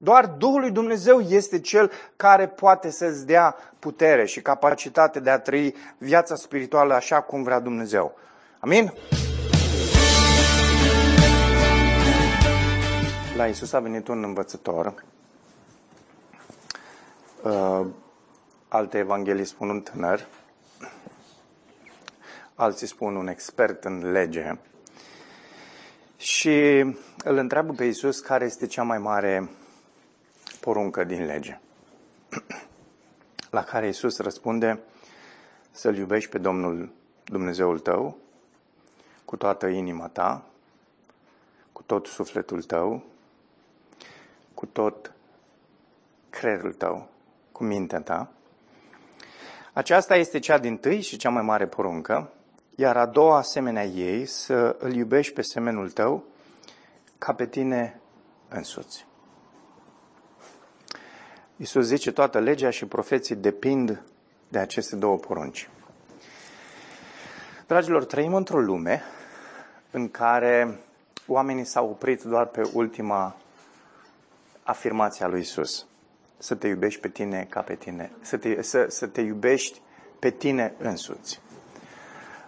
Doar Duhul lui Dumnezeu este cel care poate să-ți dea putere și capacitate de a trăi viața spirituală așa cum vrea Dumnezeu. Amin? La Isus a venit un învățător, uh, alte evanghelii spun un tânăr, alții spun un expert în lege, și îl întreabă pe Isus care este cea mai mare poruncă din lege. La care Isus răspunde să-L iubești pe Domnul Dumnezeul tău cu toată inima ta, cu tot sufletul tău, cu tot creierul tău, cu mintea ta. Aceasta este cea din tâi și cea mai mare poruncă, iar a doua asemenea ei să îl iubești pe semenul tău ca pe tine însuți. Iisus zice, toată legea și profeții depind de aceste două porunci. Dragilor, trăim într-o lume în care oamenii s-au oprit doar pe ultima afirmație a lui Isus. Să te iubești pe tine ca pe tine, să te, să, să te iubești pe tine însuți.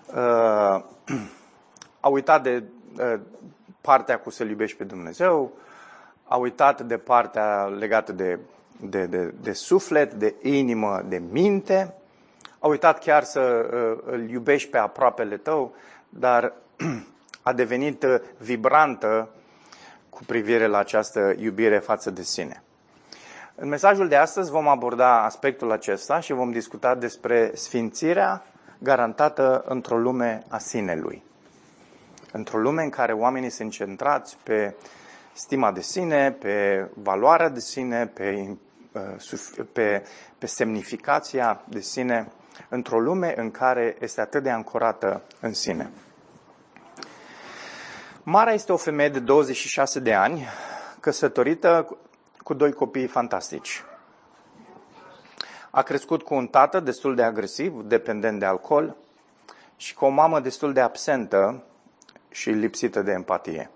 Uh, a uitat de uh, partea cu să-L iubești pe Dumnezeu, a uitat de partea legată de de, de, de suflet, de inimă, de minte. A uitat chiar să uh, îl iubești pe aproapele tău, dar a devenit uh, vibrantă cu privire la această iubire față de sine. În mesajul de astăzi vom aborda aspectul acesta și vom discuta despre sfințirea garantată într-o lume a sinelui. Într-o lume în care oamenii sunt centrați pe stima de sine, pe valoarea de sine, pe Uh, pe, pe semnificația de sine într-o lume în care este atât de ancorată în sine. Mara este o femeie de 26 de ani, căsătorită cu doi copii fantastici. A crescut cu un tată destul de agresiv, dependent de alcool, și cu o mamă destul de absentă și lipsită de empatie.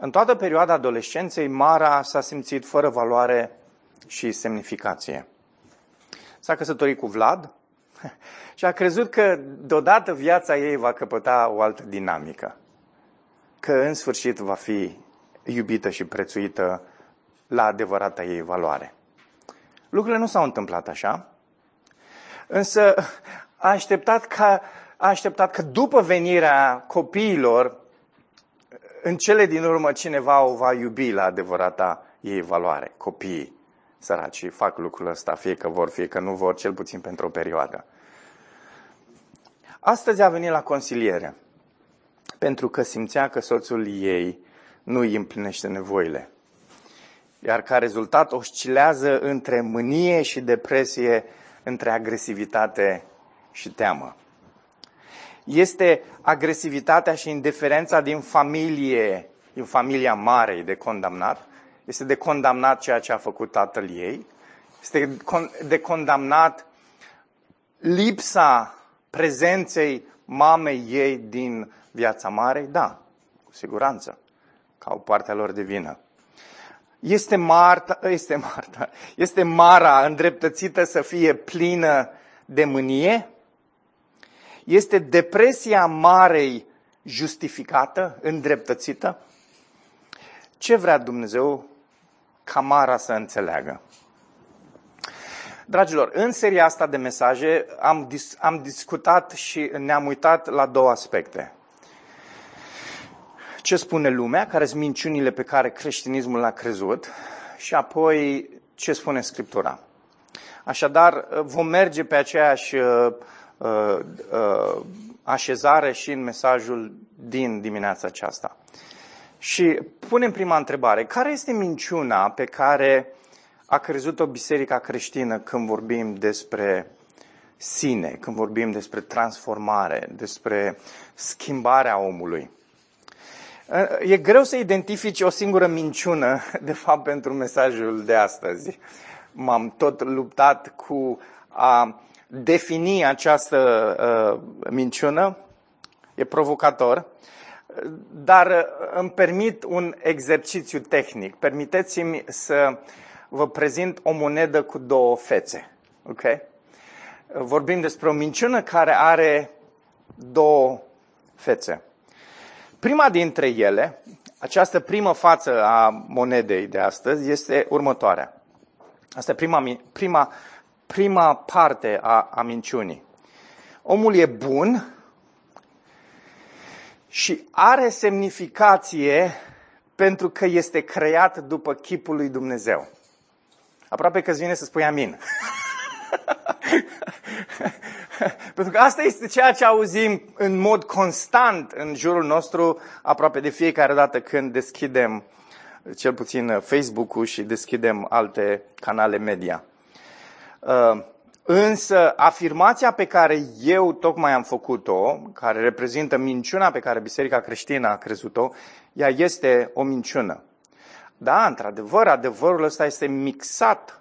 În toată perioada adolescenței, Mara s-a simțit fără valoare și semnificație. S-a căsătorit cu Vlad și a crezut că deodată viața ei va căpăta o altă dinamică. Că în sfârșit va fi iubită și prețuită la adevărata ei valoare. Lucrurile nu s-au întâmplat așa, însă a așteptat ca, a așteptat că după venirea copiilor, în cele din urmă cineva o va iubi la adevărata ei valoare, copiii săraci fac lucrul ăsta, fie că vor, fie că nu vor, cel puțin pentru o perioadă. Astăzi a venit la consiliere, pentru că simțea că soțul ei nu îi împlinește nevoile. Iar ca rezultat oscilează între mânie și depresie, între agresivitate și teamă. Este agresivitatea și indiferența din familie, din familia mare de condamnat, este de condamnat ceea ce a făcut tatăl ei, este de condamnat lipsa prezenței mamei ei din viața mare? Da, cu siguranță, ca o parte a lor de vină. Este Marta, este Marta, este Mara îndreptățită să fie plină de mânie? Este depresia Marei justificată, îndreptățită? Ce vrea Dumnezeu Camara să înțeleagă. Dragilor, în seria asta de mesaje am, dis- am discutat și ne-am uitat la două aspecte. Ce spune lumea, care sunt minciunile pe care creștinismul le-a crezut și apoi ce spune Scriptura. Așadar, vom merge pe aceeași uh, uh, uh, așezare și în mesajul din dimineața aceasta. Și punem prima întrebare. Care este minciuna pe care a crezut-o biserica creștină când vorbim despre sine, când vorbim despre transformare, despre schimbarea omului? E greu să identifici o singură minciună, de fapt, pentru mesajul de astăzi. M-am tot luptat cu a defini această uh, minciună. E provocator. dar îmi permit un exercițiu tehnic. Permiteți-mi să vă prezint o monedă cu două fețe. Ok? Vorbim despre o minciună care are două fețe. Prima dintre ele, această primă față a monedei de astăzi, este următoarea. Asta e prima, prima, prima parte a, a minciunii. Omul e bun și are semnificație pentru că este creat după chipul lui Dumnezeu. Aproape că îți vine să spui amin. Pentru că asta este ceea ce auzim în mod constant în jurul nostru, aproape de fiecare dată când deschidem cel puțin Facebook-ul și deschidem alte canale media. Uh, însă afirmația pe care eu tocmai am făcut-o, care reprezintă minciuna pe care Biserica Creștină a crezut-o, ea este o minciună. Da, într-adevăr, adevărul ăsta este mixat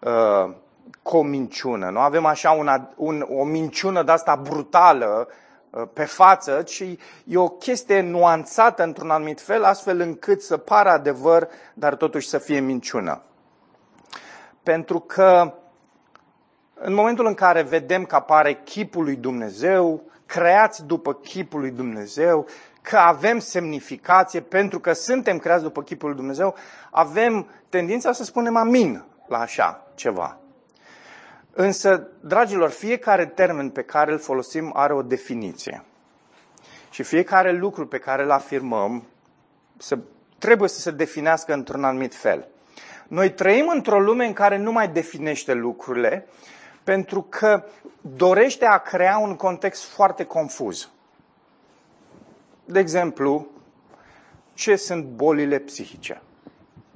uh, cu o minciună. Nu avem așa una, un, o minciună de asta brutală uh, pe față, ci e o chestie nuanțată într-un anumit fel, astfel încât să pară adevăr, dar totuși să fie minciună. Pentru că în momentul în care vedem că apare chipul lui Dumnezeu, creați după chipul lui Dumnezeu, că avem semnificație pentru că suntem creați după chipul lui Dumnezeu, avem tendința să spunem amin la așa ceva. Însă, dragilor, fiecare termen pe care îl folosim are o definiție. Și fiecare lucru pe care îl afirmăm să, trebuie să se definească într-un anumit fel. Noi trăim într-o lume în care nu mai definește lucrurile, pentru că dorește a crea un context foarte confuz. De exemplu, ce sunt bolile psihice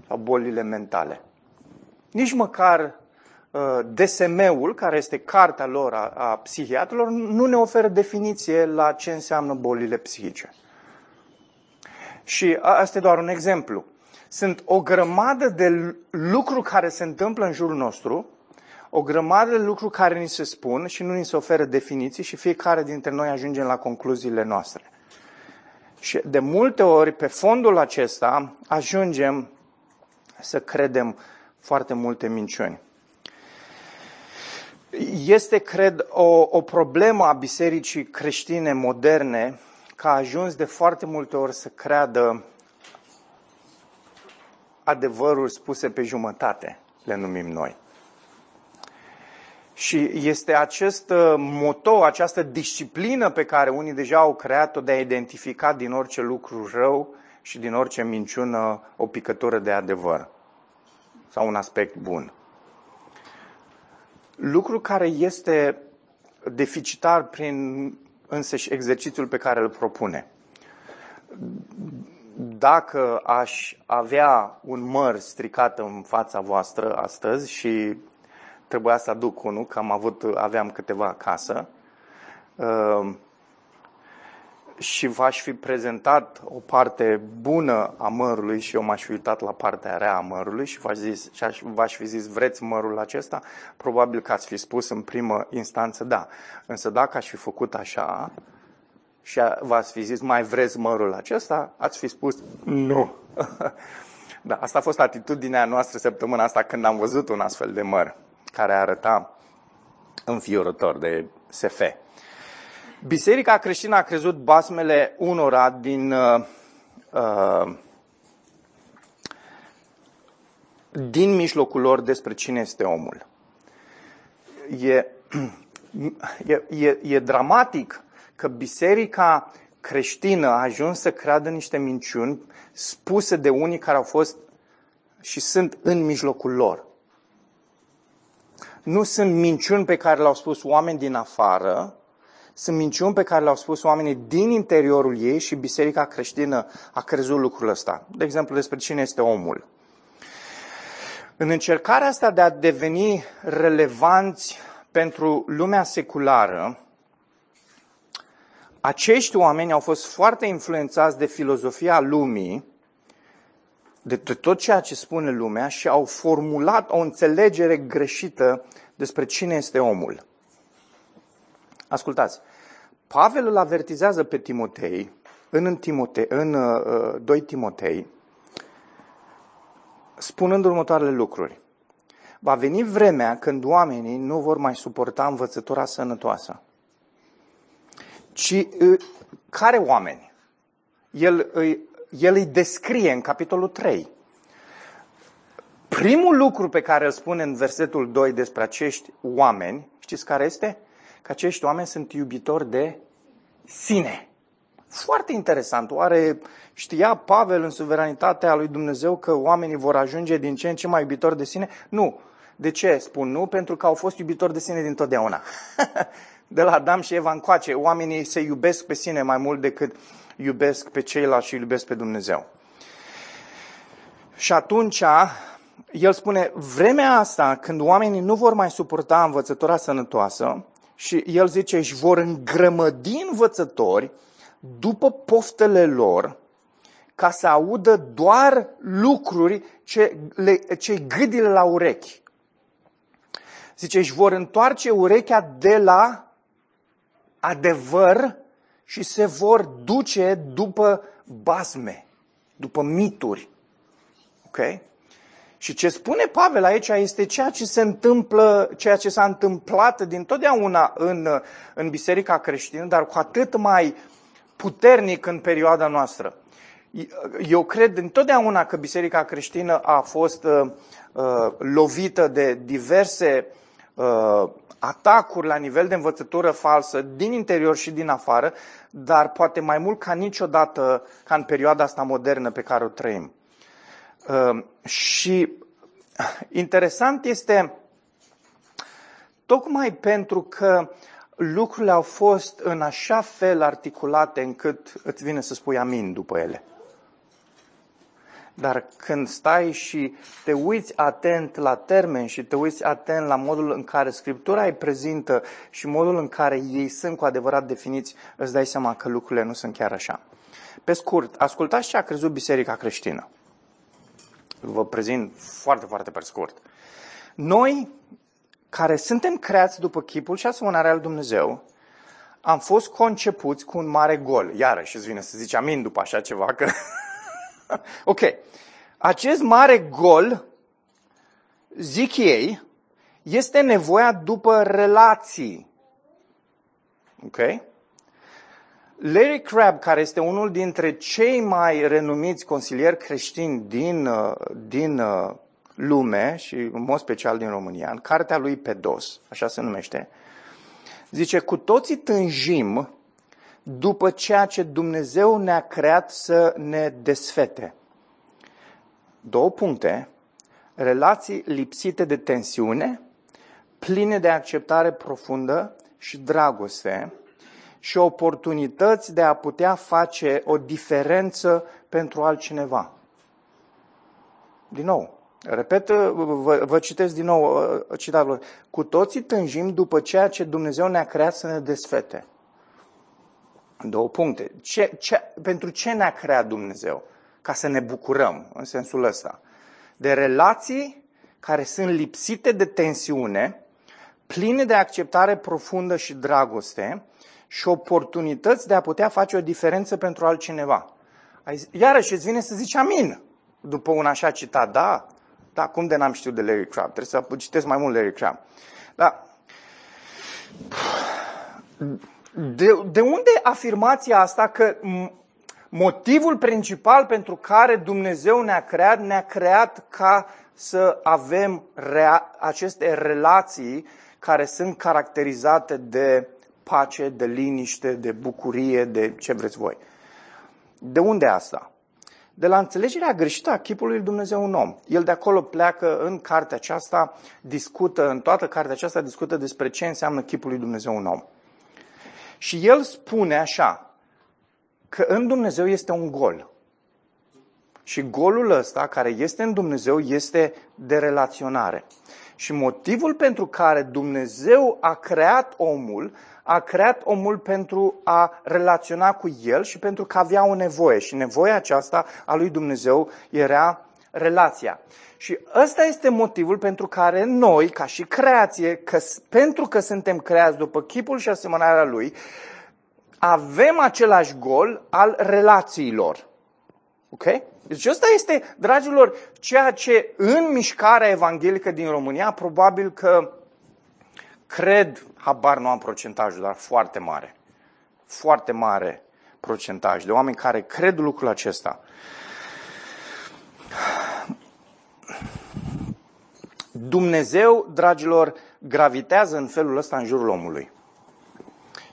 sau bolile mentale? Nici măcar Uh, DSM-ul, care este cartea lor a, a psihiatrilor, nu ne oferă definiție la ce înseamnă bolile psihice. Și asta e doar un exemplu. Sunt o grămadă de lucruri care se întâmplă în jurul nostru, o grămadă de lucruri care ni se spun și nu ni se oferă definiții și fiecare dintre noi ajungem la concluziile noastre. Și de multe ori, pe fondul acesta, ajungem să credem foarte multe minciuni este, cred, o, o problemă a bisericii creștine moderne că a ajuns de foarte multe ori să creadă adevăruri spuse pe jumătate, le numim noi. Și este acest uh, moto, această disciplină pe care unii deja au creat-o de a identifica din orice lucru rău și din orice minciună o picătură de adevăr sau un aspect bun lucru care este deficitar prin însăși exercițiul pe care îl propune. Dacă aș avea un măr stricat în fața voastră astăzi și trebuia să aduc unul, că am avut, aveam câteva acasă, uh, și v-aș fi prezentat o parte bună a mărului și eu m-aș fi uitat la partea rea a mărului și v-aș, zis, v-aș fi zis vreți mărul acesta, probabil că ați fi spus în primă instanță da. Însă dacă aș fi făcut așa și v-ați fi zis mai vreți mărul acesta, ați fi spus nu. da, asta a fost atitudinea noastră săptămâna asta când am văzut un astfel de măr care arăta înfiorător de SF. Biserica creștină a crezut basmele unora din uh, uh, din mijlocul lor despre cine este omul. E, e, e, e dramatic că biserica creștină a ajuns să creadă niște minciuni spuse de unii care au fost și sunt în mijlocul lor. Nu sunt minciuni pe care le-au spus oameni din afară, sunt minciuni pe care le-au spus oamenii din interiorul ei și biserica creștină a crezut lucrul ăsta. De exemplu, despre cine este omul. În încercarea asta de a deveni relevanți pentru lumea seculară, acești oameni au fost foarte influențați de filozofia lumii, de tot ceea ce spune lumea și au formulat o înțelegere greșită despre cine este omul. Ascultați, Pavel îl avertizează pe Timotei în, Timotei, în uh, 2 Timotei, spunând următoarele lucruri. Va veni vremea când oamenii nu vor mai suporta învățătura sănătoasă. Ci uh, care oameni? El, el îi descrie în capitolul 3. Primul lucru pe care îl spune în versetul 2 despre acești oameni, știți care este? Că acești oameni sunt iubitori de sine. Foarte interesant. Oare știa Pavel în suveranitatea lui Dumnezeu că oamenii vor ajunge din ce în ce mai iubitori de sine? Nu. De ce spun nu? Pentru că au fost iubitori de sine dintotdeauna. de la Adam și Eva încoace, oamenii se iubesc pe sine mai mult decât iubesc pe ceilalți și iubesc pe Dumnezeu. Și atunci, el spune, vremea asta, când oamenii nu vor mai suporta învățătura sănătoasă, și el zice, își vor îngrămădi învățători după poftele lor, ca să audă doar lucruri ce, le, ce gâdile la urechi. Zice, își vor întoarce urechea de la adevăr și se vor duce după basme, după mituri. Ok? Și ce spune Pavel aici este ceea ce se întâmplă, ceea ce s-a întâmplat din totdeauna în, în biserica creștină, dar cu atât mai puternic în perioada noastră. Eu cred întotdeauna că biserica creștină a fost uh, uh, lovită de diverse uh, atacuri la nivel de învățătură falsă din interior și din afară, dar poate mai mult ca niciodată ca în perioada asta modernă pe care o trăim. Uh, și interesant este tocmai pentru că lucrurile au fost în așa fel articulate încât îți vine să spui amin după ele. Dar când stai și te uiți atent la termeni și te uiți atent la modul în care Scriptura îi prezintă și modul în care ei sunt cu adevărat definiți, îți dai seama că lucrurile nu sunt chiar așa. Pe scurt, ascultați ce a crezut Biserica creștină. Vă prezint foarte, foarte pe scurt. Noi, care suntem creați după chipul și asemănarea lui Dumnezeu, am fost concepuți cu un mare gol. Iarăși îți vine să zici amin după așa ceva, că ok. Acest mare gol, zic ei, este nevoia după relații. Ok? Larry Crabb, care este unul dintre cei mai renumiți consilieri creștini din, uh, din uh, lume și în mod special din România, în cartea lui pe dos, așa se numește, zice, cu toții tânjim după ceea ce Dumnezeu ne-a creat să ne desfete. Două puncte, relații lipsite de tensiune, pline de acceptare profundă și dragoste și oportunități de a putea face o diferență pentru altcineva. Din nou, repet, vă, vă citesc din nou uh, citatul. Cu toții tânjim după ceea ce Dumnezeu ne-a creat să ne desfete. Două puncte. Ce, ce, pentru ce ne-a creat Dumnezeu? Ca să ne bucurăm, în sensul ăsta. De relații care sunt lipsite de tensiune, pline de acceptare profundă și dragoste și oportunități de a putea face o diferență pentru altcineva. Iarăși îți vine să zici amin după un așa citat. Da, da, cum de n-am știut de Larry Crabb? Trebuie să citesc mai mult Larry Crabb. Da. De, de unde afirmația asta că motivul principal pentru care Dumnezeu ne-a creat, ne-a creat ca să avem rea, aceste relații care sunt caracterizate de pace, de liniște, de bucurie, de ce vreți voi. De unde asta? De la înțelegerea greșită a chipului lui Dumnezeu un om. El de acolo pleacă în cartea aceasta, discută, în toată cartea aceasta discută despre ce înseamnă chipul lui Dumnezeu un om. Și el spune așa, că în Dumnezeu este un gol. Și golul ăsta, care este în Dumnezeu, este de relaționare. Și motivul pentru care Dumnezeu a creat omul, a creat omul pentru a relaționa cu el și pentru că avea o nevoie. Și nevoia aceasta a lui Dumnezeu era relația. Și ăsta este motivul pentru care noi, ca și creație, că, pentru că suntem creați după chipul și asemănarea lui, avem același gol al relațiilor. Ok? Deci ăsta este, dragilor, ceea ce în mișcarea evanghelică din România probabil că cred, habar nu am procentajul, dar foarte mare. Foarte mare procentaj de oameni care cred lucrul acesta. Dumnezeu, dragilor, gravitează în felul ăsta în jurul omului.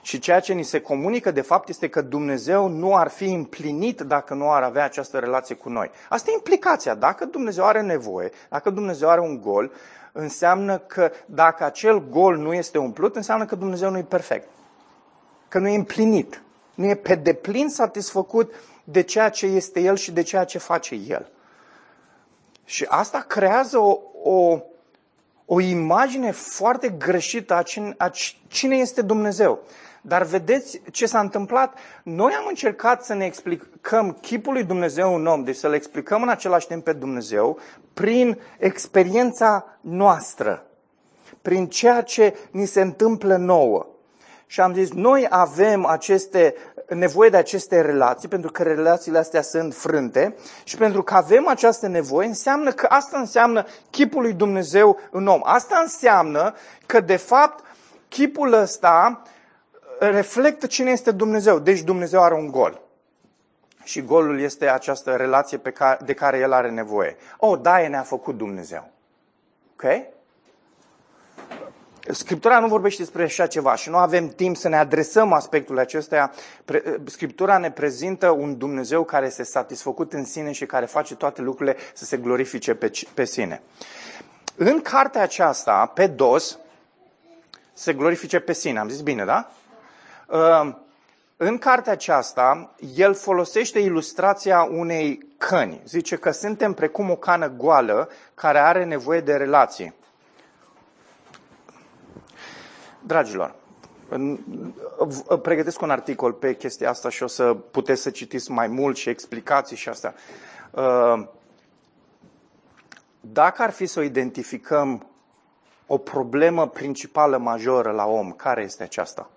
Și ceea ce ni se comunică, de fapt, este că Dumnezeu nu ar fi împlinit dacă nu ar avea această relație cu noi. Asta e implicația. Dacă Dumnezeu are nevoie, dacă Dumnezeu are un gol, înseamnă că dacă acel gol nu este umplut, înseamnă că Dumnezeu nu e perfect. Că nu e împlinit. Nu e pe deplin satisfăcut de ceea ce este El și de ceea ce face El. Și asta creează o, o, o imagine foarte greșită a cine, a cine este Dumnezeu. Dar vedeți ce s-a întâmplat? Noi am încercat să ne explicăm chipul lui Dumnezeu în om, deci să le explicăm în același timp pe Dumnezeu prin experiența noastră, prin ceea ce ni se întâmplă nouă. Și am zis, noi avem aceste, nevoie de aceste relații, pentru că relațiile astea sunt frânte și pentru că avem această nevoie, înseamnă că asta înseamnă chipul lui Dumnezeu în om. Asta înseamnă că, de fapt, chipul ăsta reflectă cine este Dumnezeu. Deci Dumnezeu are un gol. Și golul este această relație pe care, de care el are nevoie. Oh, da, ne-a făcut Dumnezeu. Ok? Scriptura nu vorbește despre așa ceva și nu avem timp să ne adresăm aspectul acesta. Scriptura ne prezintă un Dumnezeu care este satisfăcut în sine și care face toate lucrurile să se glorifice pe, pe sine. În cartea aceasta, pe dos, se glorifice pe sine. Am zis bine, da? Ehm, în cartea aceasta, el folosește ilustrația unei căni. Zice că suntem precum o cană goală care are nevoie de relații. Dragilor, pregătesc un articol pe chestia asta și o să puteți să citiți mai mult și explicații și asta. Ehm, dacă ar fi să o identificăm o problemă principală majoră la om, care este aceasta?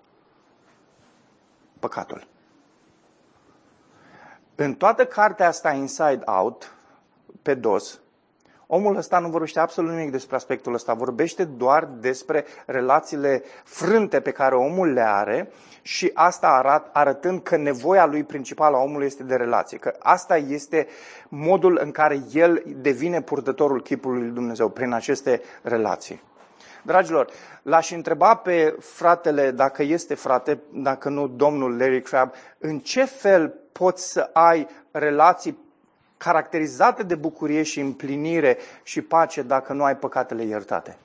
păcatul. În toată cartea asta Inside Out, pe dos, omul ăsta nu vorbește absolut nimic despre aspectul ăsta, vorbește doar despre relațiile frânte pe care omul le are și asta arat, arătând că nevoia lui principală a omului este de relație, că asta este modul în care el devine purtătorul chipului lui Dumnezeu, prin aceste relații. Dragilor, l-aș întreba pe fratele, dacă este frate, dacă nu domnul Larry Crabb, în ce fel poți să ai relații caracterizate de bucurie și împlinire și pace dacă nu ai păcatele iertate?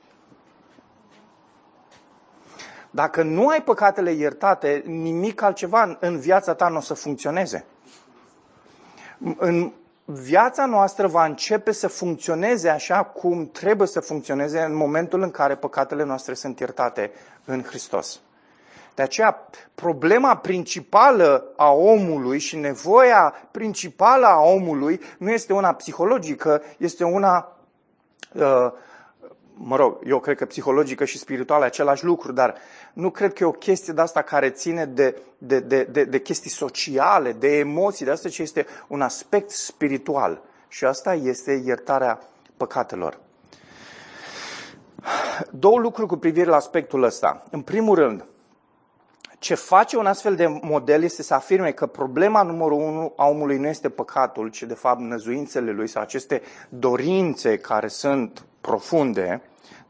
Dacă nu ai păcatele iertate, nimic altceva în viața ta nu o să funcționeze. În viața noastră va începe să funcționeze așa cum trebuie să funcționeze în momentul în care păcatele noastre sunt iertate în Hristos. De aceea, problema principală a omului și nevoia principală a omului nu este una psihologică, este una uh, mă rog, eu cred că psihologică și spirituală e același lucru, dar nu cred că e o chestie de asta care ține de, de, de, de, de chestii sociale, de emoții, de asta ce este un aspect spiritual. Și asta este iertarea păcatelor. Două lucruri cu privire la aspectul ăsta. În primul rând, ce face un astfel de model este să afirme că problema numărul unu a omului nu este păcatul, ci de fapt năzuințele lui sau aceste dorințe care sunt profunde,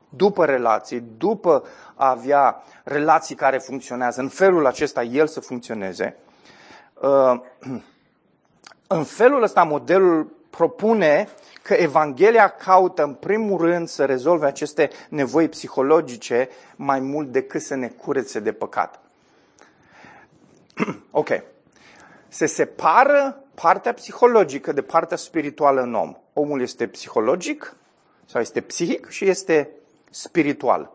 după relații, după a avea relații care funcționează, în felul acesta el să funcționeze. Uh, în felul ăsta modelul propune că Evanghelia caută în primul rând să rezolve aceste nevoi psihologice mai mult decât să ne curețe de păcat. ok. Se separă partea psihologică de partea spirituală în om. Omul este psihologic sau este psihic și este spiritual.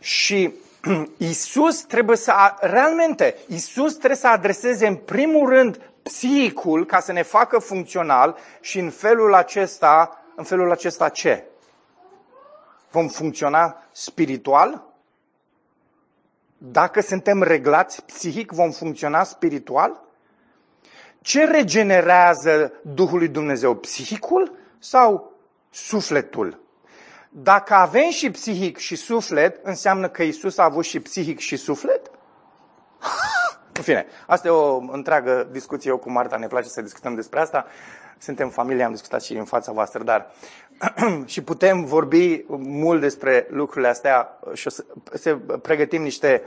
Și Isus trebuie să, realmente, Isus trebuie să adreseze în primul rând psihicul ca să ne facă funcțional și în felul acesta, în felul acesta ce? Vom funcționa spiritual? Dacă suntem reglați psihic, vom funcționa spiritual? Ce regenerează Duhul lui Dumnezeu? Psihicul sau sufletul? Dacă avem și psihic și suflet, înseamnă că Isus a avut și psihic și suflet? În fine, asta e o întreagă discuție. Eu cu Marta ne place să discutăm despre asta. Suntem familie, am discutat și în fața voastră, dar și putem vorbi mult despre lucrurile astea și o să, să pregătim niște,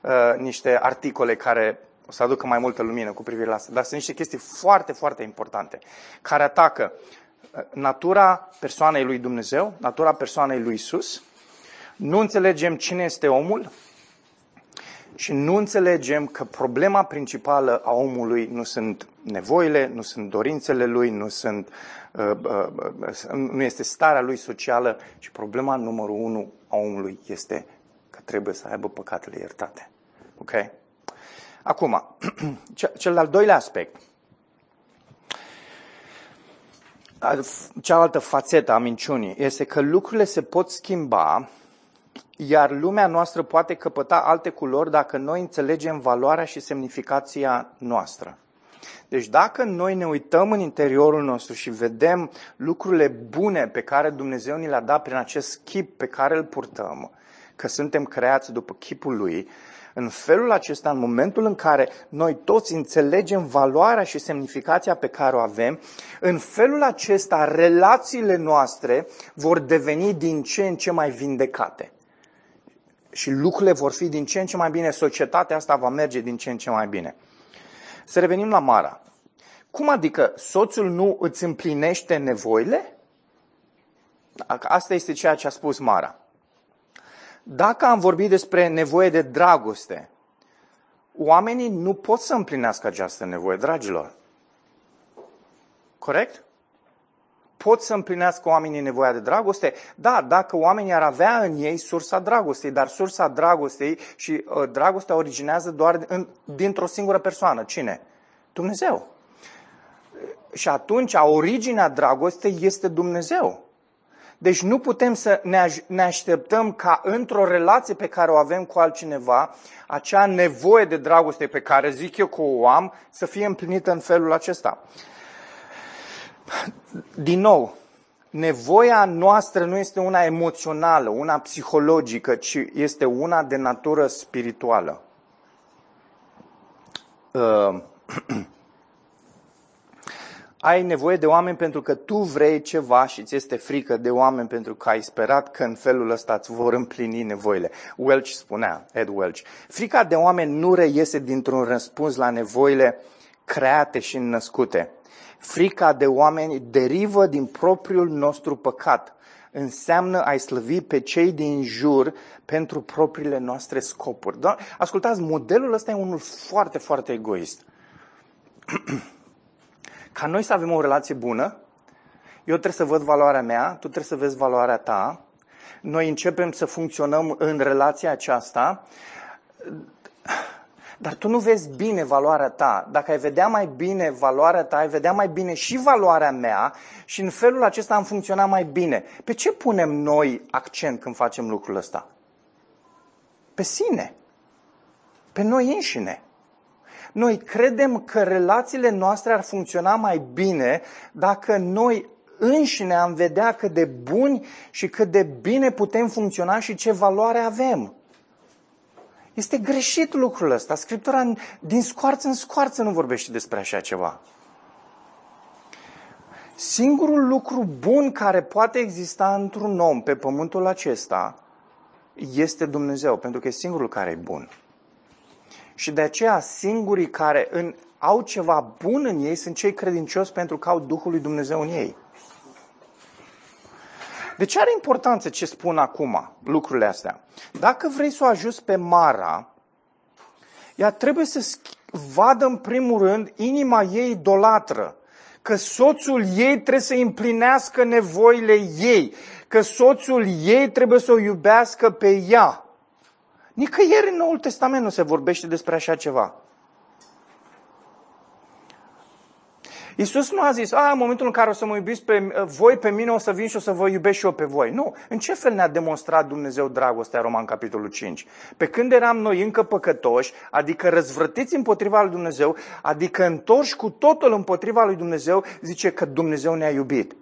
uh, niște articole care o să aducă mai multă lumină cu privire la asta. Dar sunt niște chestii foarte, foarte importante care atacă uh, natura persoanei lui Dumnezeu, natura persoanei lui Isus. Nu înțelegem cine este omul, și nu înțelegem că problema principală a omului nu sunt nevoile, nu sunt dorințele lui, nu, sunt, uh, uh, uh, nu este starea lui socială, ci problema numărul unu a omului este că trebuie să aibă păcatele iertate. Ok? Acum, cel de-al doilea aspect. Cealaltă fațetă a minciunii este că lucrurile se pot schimba iar lumea noastră poate căpăta alte culori dacă noi înțelegem valoarea și semnificația noastră. Deci dacă noi ne uităm în interiorul nostru și vedem lucrurile bune pe care Dumnezeu ni le-a dat prin acest chip pe care îl purtăm, că suntem creați după chipul Lui, în felul acesta, în momentul în care noi toți înțelegem valoarea și semnificația pe care o avem, în felul acesta relațiile noastre vor deveni din ce în ce mai vindecate și lucrurile vor fi din ce în ce mai bine, societatea asta va merge din ce în ce mai bine. Să revenim la Mara. Cum adică soțul nu îți împlinește nevoile? Asta este ceea ce a spus Mara. Dacă am vorbit despre nevoie de dragoste, oamenii nu pot să împlinească această nevoie, dragilor. Corect? Pot să împlinească oamenii nevoia de dragoste? Da, dacă oamenii ar avea în ei sursa dragostei, dar sursa dragostei și uh, dragostea originează doar în, dintr-o singură persoană. Cine? Dumnezeu. Și atunci, originea dragostei este Dumnezeu. Deci nu putem să ne, ne așteptăm ca într-o relație pe care o avem cu altcineva, acea nevoie de dragoste pe care zic eu că o am, să fie împlinită în felul acesta. Din nou, nevoia noastră nu este una emoțională, una psihologică, ci este una de natură spirituală. Uh, ai nevoie de oameni pentru că tu vrei ceva și ți este frică de oameni pentru că ai sperat că în felul ăsta îți vor împlini nevoile. Welch spunea, Ed Welch, frica de oameni nu reiese dintr-un răspuns la nevoile create și născute, Frica de oameni derivă din propriul nostru păcat. Înseamnă a-i slăvi pe cei din jur pentru propriile noastre scopuri. Da? Ascultați, modelul ăsta e unul foarte, foarte egoist. Ca noi să avem o relație bună, eu trebuie să văd valoarea mea, tu trebuie să vezi valoarea ta, noi începem să funcționăm în relația aceasta, dar tu nu vezi bine valoarea ta. Dacă ai vedea mai bine valoarea ta, ai vedea mai bine și valoarea mea și în felul acesta am funcționat mai bine. Pe ce punem noi accent când facem lucrul ăsta? Pe sine. Pe noi înșine. Noi credem că relațiile noastre ar funcționa mai bine dacă noi înșine am vedea cât de buni și cât de bine putem funcționa și ce valoare avem. Este greșit lucrul ăsta. Scriptura din scoarță în scoarță nu vorbește despre așa ceva. Singurul lucru bun care poate exista într-un om pe pământul acesta este Dumnezeu, pentru că e singurul care e bun. Și de aceea singurii care în, au ceva bun în ei sunt cei credincioși pentru că au Duhul lui Dumnezeu în ei. De ce are importanță ce spun acum lucrurile astea? Dacă vrei să o ajuți pe Mara, ea trebuie să vadă în primul rând inima ei idolatră. Că soțul ei trebuie să împlinească nevoile ei. Că soțul ei trebuie să o iubească pe ea. Nicăieri în Noul Testament nu se vorbește despre așa ceva. Iisus nu a zis, a, în momentul în care o să mă iubiți pe voi, pe mine o să vin și o să vă iubesc și eu pe voi. Nu. În ce fel ne-a demonstrat Dumnezeu dragostea, Roman capitolul 5? Pe când eram noi încă păcătoși, adică răzvrătiți împotriva lui Dumnezeu, adică întorși cu totul împotriva lui Dumnezeu, zice că Dumnezeu ne-a iubit.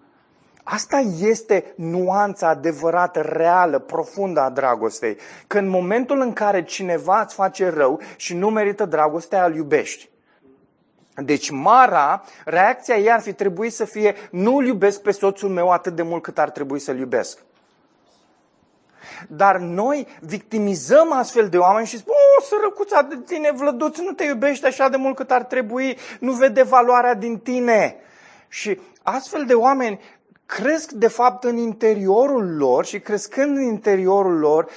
Asta este nuanța adevărată, reală, profundă a dragostei. Că în momentul în care cineva îți face rău și nu merită dragostea, îl iubești. Deci Mara, reacția ei ar fi trebuit să fie nu-l iubesc pe soțul meu atât de mult cât ar trebui să-l iubesc. Dar noi victimizăm astfel de oameni și spun, o, sărăcuța de tine, vlăduț, nu te iubește așa de mult cât ar trebui, nu vede valoarea din tine. Și astfel de oameni cresc de fapt în interiorul lor și crescând în interiorul lor,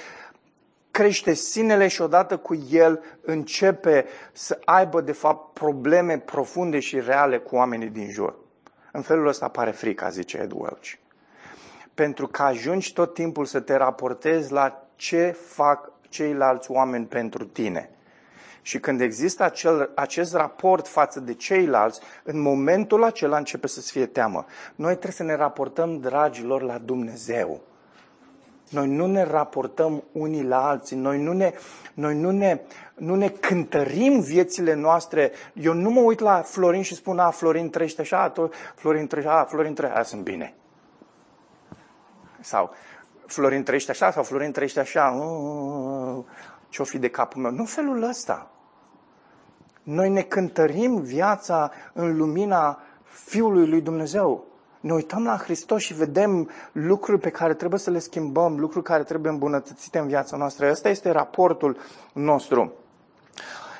crește sinele și odată cu el începe să aibă de fapt probleme profunde și reale cu oamenii din jur. În felul ăsta apare frica, zice Ed Welch. Pentru că ajungi tot timpul să te raportezi la ce fac ceilalți oameni pentru tine. Și când există acel, acest raport față de ceilalți, în momentul acela începe să-ți fie teamă. Noi trebuie să ne raportăm, dragilor, la Dumnezeu. Noi nu ne raportăm unii la alții, noi nu ne, noi nu ne, nu ne cântărim viețile noastre. Eu nu mă uit la Florin și spun, a, Florin trăiește așa, tot, Florin trăiește, a, Florin trăiește, a, sunt bine. Sau Florin trăiește așa, sau Florin trăiește așa, ce-o fi de capul meu. Nu felul ăsta. Noi ne cântărim viața în lumina Fiului lui Dumnezeu ne uităm la Hristos și vedem lucruri pe care trebuie să le schimbăm, lucruri care trebuie îmbunătățite în viața noastră. Ăsta este raportul nostru.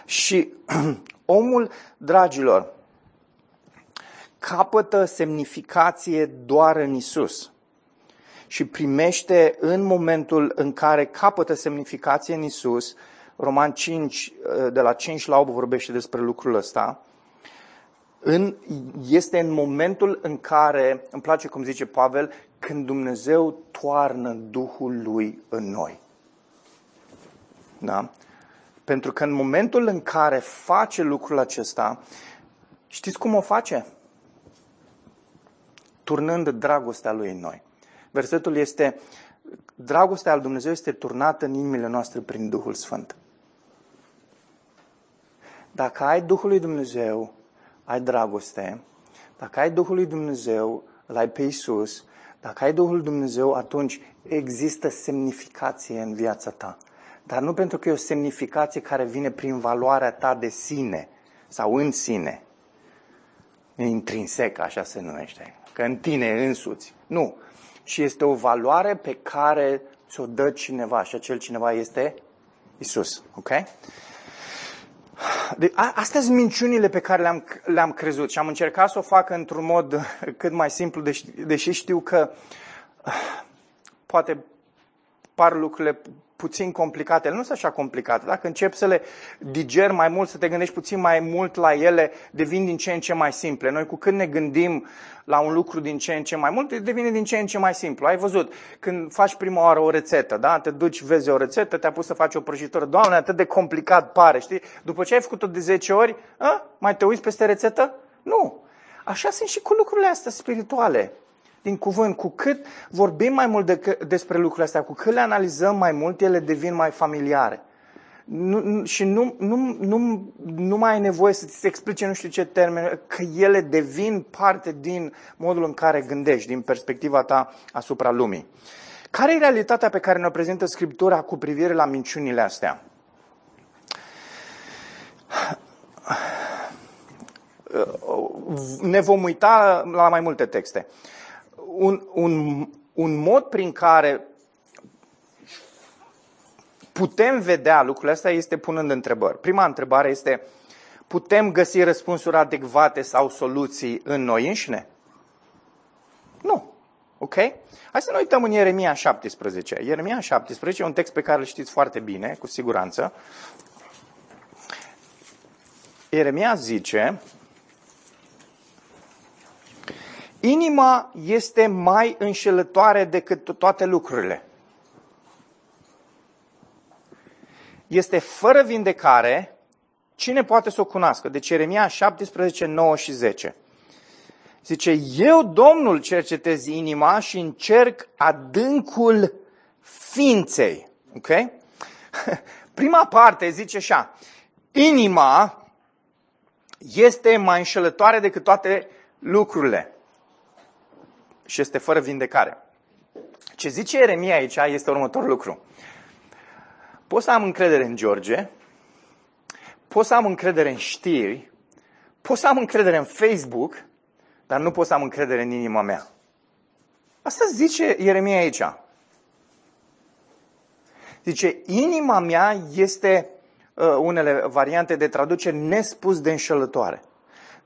Și omul, dragilor, capătă semnificație doar în Isus și primește în momentul în care capătă semnificație în Isus, Roman 5, de la 5 la 8 vorbește despre lucrul ăsta, în, este în momentul în care, îmi place cum zice Pavel, când Dumnezeu toarnă Duhul Lui în noi. Da? Pentru că în momentul în care face lucrul acesta, știți cum o face? Turnând dragostea Lui în noi. Versetul este, dragostea al Dumnezeu este turnată în inimile noastre prin Duhul Sfânt. Dacă ai Duhul lui Dumnezeu, ai dragoste, dacă ai Duhul lui Dumnezeu, îl ai pe Iisus, dacă ai Duhul lui Dumnezeu, atunci există semnificație în viața ta. Dar nu pentru că e o semnificație care vine prin valoarea ta de sine sau în sine. Intrinsec, așa se numește. Că în tine însuți. Nu. Și este o valoare pe care ți-o dă cineva și acel cineva este Isus. Ok? De, a, astea sunt minciunile pe care le-am, le-am crezut și am încercat să o fac într-un mod cât mai simplu, deși, deși știu că poate par lucrurile puțin complicate. Ele nu sunt așa complicate. Dacă începi să le digeri mai mult, să te gândești puțin mai mult la ele, devin din ce în ce mai simple. Noi cu când ne gândim la un lucru din ce în ce mai mult, devine din ce în ce mai simplu. Ai văzut, când faci prima oară o rețetă, da? te duci, vezi o rețetă, te-a pus să faci o prăjitură. Doamne, atât de complicat pare, știi? După ce ai făcut-o de 10 ori, a? mai te uiți peste rețetă? Nu. Așa sunt și cu lucrurile astea spirituale din cuvânt. Cu cât vorbim mai mult de, despre lucrurile astea, cu cât le analizăm mai mult, ele devin mai familiare. Nu, și nu, nu, nu, nu mai ai nevoie să ți explice nu știu ce termen, că ele devin parte din modul în care gândești, din perspectiva ta asupra lumii. Care e realitatea pe care ne-o prezintă Scriptura cu privire la minciunile astea? Ne vom uita la mai multe texte un, un, un mod prin care putem vedea lucrurile astea este punând întrebări. Prima întrebare este, putem găsi răspunsuri adecvate sau soluții în noi înșine? Nu. Ok? Hai să ne uităm în Ieremia 17. Ieremia 17 e un text pe care îl știți foarte bine, cu siguranță. Ieremia zice, Inima este mai înșelătoare decât toate lucrurile. Este fără vindecare, cine poate să o cunoască? Deci Eremia 17, 9 și 10. Zice, eu, Domnul, cercetez inima și încerc adâncul ființei. Ok? Prima parte zice așa, inima este mai înșelătoare decât toate lucrurile și este fără vindecare. Ce zice Eremia aici este următorul lucru. Pot să am încredere în George, pot să am încredere în știri, pot să am încredere în Facebook, dar nu pot să am încredere în inima mea. Asta zice Ieremia aici. Zice, inima mea este, uh, unele variante de traducere, nespus de înșelătoare.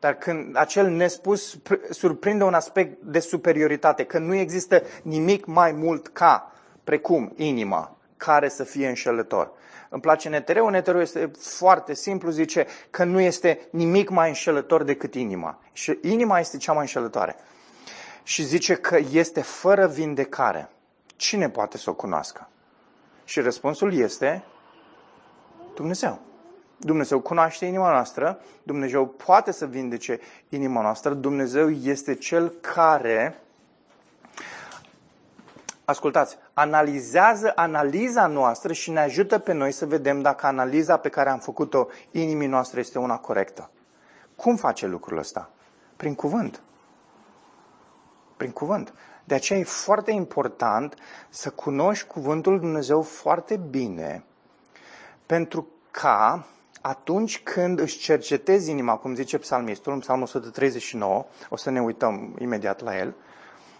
Dar când acel nespus surprinde un aspect de superioritate, că nu există nimic mai mult ca, precum inima, care să fie înșelător. Îmi place Netereu. Netereu este foarte simplu, zice că nu este nimic mai înșelător decât inima. Și inima este cea mai înșelătoare. Și zice că este fără vindecare. Cine poate să o cunoască? Și răspunsul este Dumnezeu. Dumnezeu cunoaște inima noastră, Dumnezeu poate să vindece inima noastră, Dumnezeu este Cel care ascultați, analizează analiza noastră și ne ajută pe noi să vedem dacă analiza pe care am făcut-o inimii noastre este una corectă. Cum face lucrul ăsta? Prin cuvânt. Prin cuvânt. De aceea e foarte important să cunoști cuvântul lui Dumnezeu foarte bine, pentru ca atunci când își cercetezi inima, cum zice psalmistul, în psalmul 139, o să ne uităm imediat la el,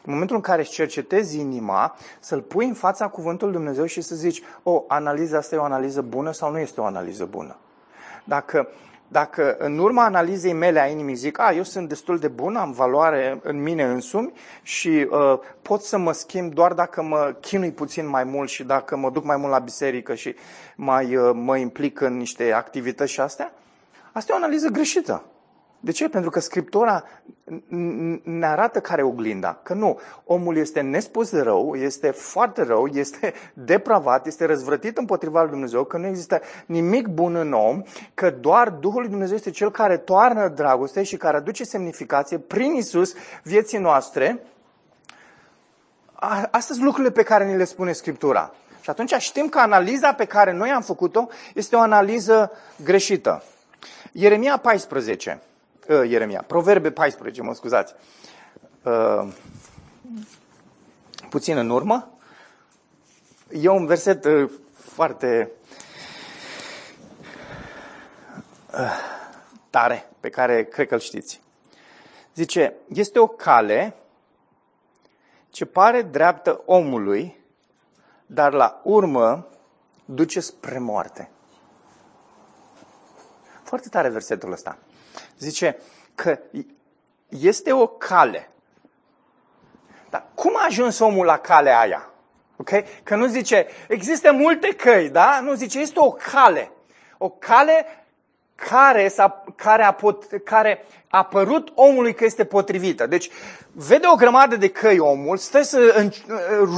în momentul în care îți cercetezi inima, să-l pui în fața cuvântului Dumnezeu și să zici, o, analiza asta e o analiză bună sau nu este o analiză bună. Dacă, dacă în urma analizei mele a inimii zic, a, eu sunt destul de bun, am valoare în mine însumi și uh, pot să mă schimb doar dacă mă chinui puțin mai mult și dacă mă duc mai mult la biserică și mai uh, mă implic în niște activități și astea, asta e o analiză greșită. De ce? Pentru că Scriptura ne arată care e oglinda. Că nu, omul este nespus de rău, este foarte rău, este depravat, este răzvrătit împotriva lui Dumnezeu, că nu există nimic bun în om, că doar Duhul lui Dumnezeu este cel care toarnă dragoste și care aduce semnificație prin Isus vieții noastre. Astea sunt lucrurile pe care ni le spune Scriptura. Și atunci știm că analiza pe care noi am făcut-o este o analiză greșită. Ieremia 14 uh, Ieremia, Proverbe 14, mă scuzați, uh, puțin în urmă, e un verset uh, foarte uh, tare, pe care cred că îl știți. Zice, este o cale ce pare dreaptă omului, dar la urmă duce spre moarte. Foarte tare versetul ăsta. Zice că este o cale. Dar cum a ajuns omul la calea aia? Ok? Că nu zice, există multe căi, da? Nu zice, este o cale. O cale care, a care, a pot, care a părut omului că este potrivită. Deci, vede o grămadă de căi omul, stă să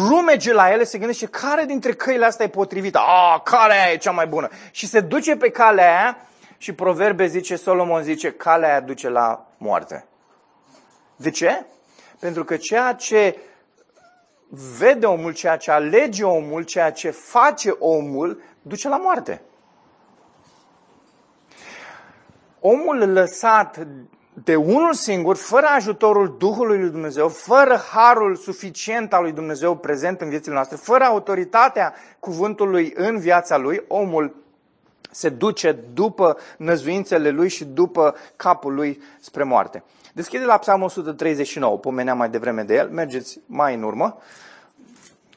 rumege la ele, se gândește care dintre căile astea e potrivită. A, calea aia e cea mai bună. Și se duce pe calea aia și proverbe zice, Solomon zice, calea aia duce la moarte. De ce? Pentru că ceea ce vede omul, ceea ce alege omul, ceea ce face omul, duce la moarte. Omul lăsat de unul singur, fără ajutorul Duhului lui Dumnezeu, fără harul suficient al lui Dumnezeu prezent în viețile noastre, fără autoritatea cuvântului în viața lui, omul se duce după năzuințele lui și după capul lui spre moarte. Deschide la Psalmul 139, pomenea mai devreme de el, mergeți mai în urmă,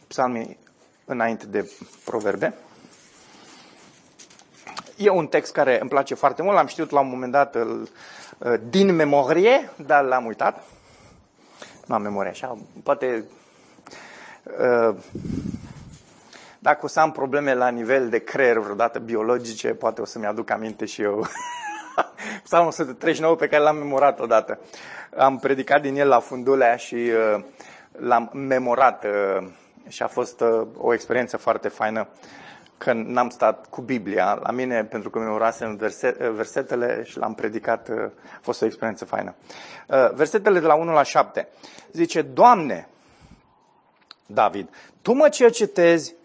psalmii înainte de proverbe. E un text care îmi place foarte mult, l-am știut la un moment dat îl, uh, din memorie, dar l-am uitat. Nu am memorie așa, poate uh, dacă o să am probleme la nivel de creier vreodată biologice, poate o să-mi aduc aminte și eu. Psalmul 139 pe care l-am memorat odată. Am predicat din el la Fundulea și uh, l-am memorat uh, și a fost uh, o experiență foarte faină. că n-am stat cu Biblia la mine pentru că mi-urasem versetele și l-am predicat, uh, a fost o experiență faină. Uh, versetele de la 1 la 7. Zice, Doamne, David, Tu mă cercetezi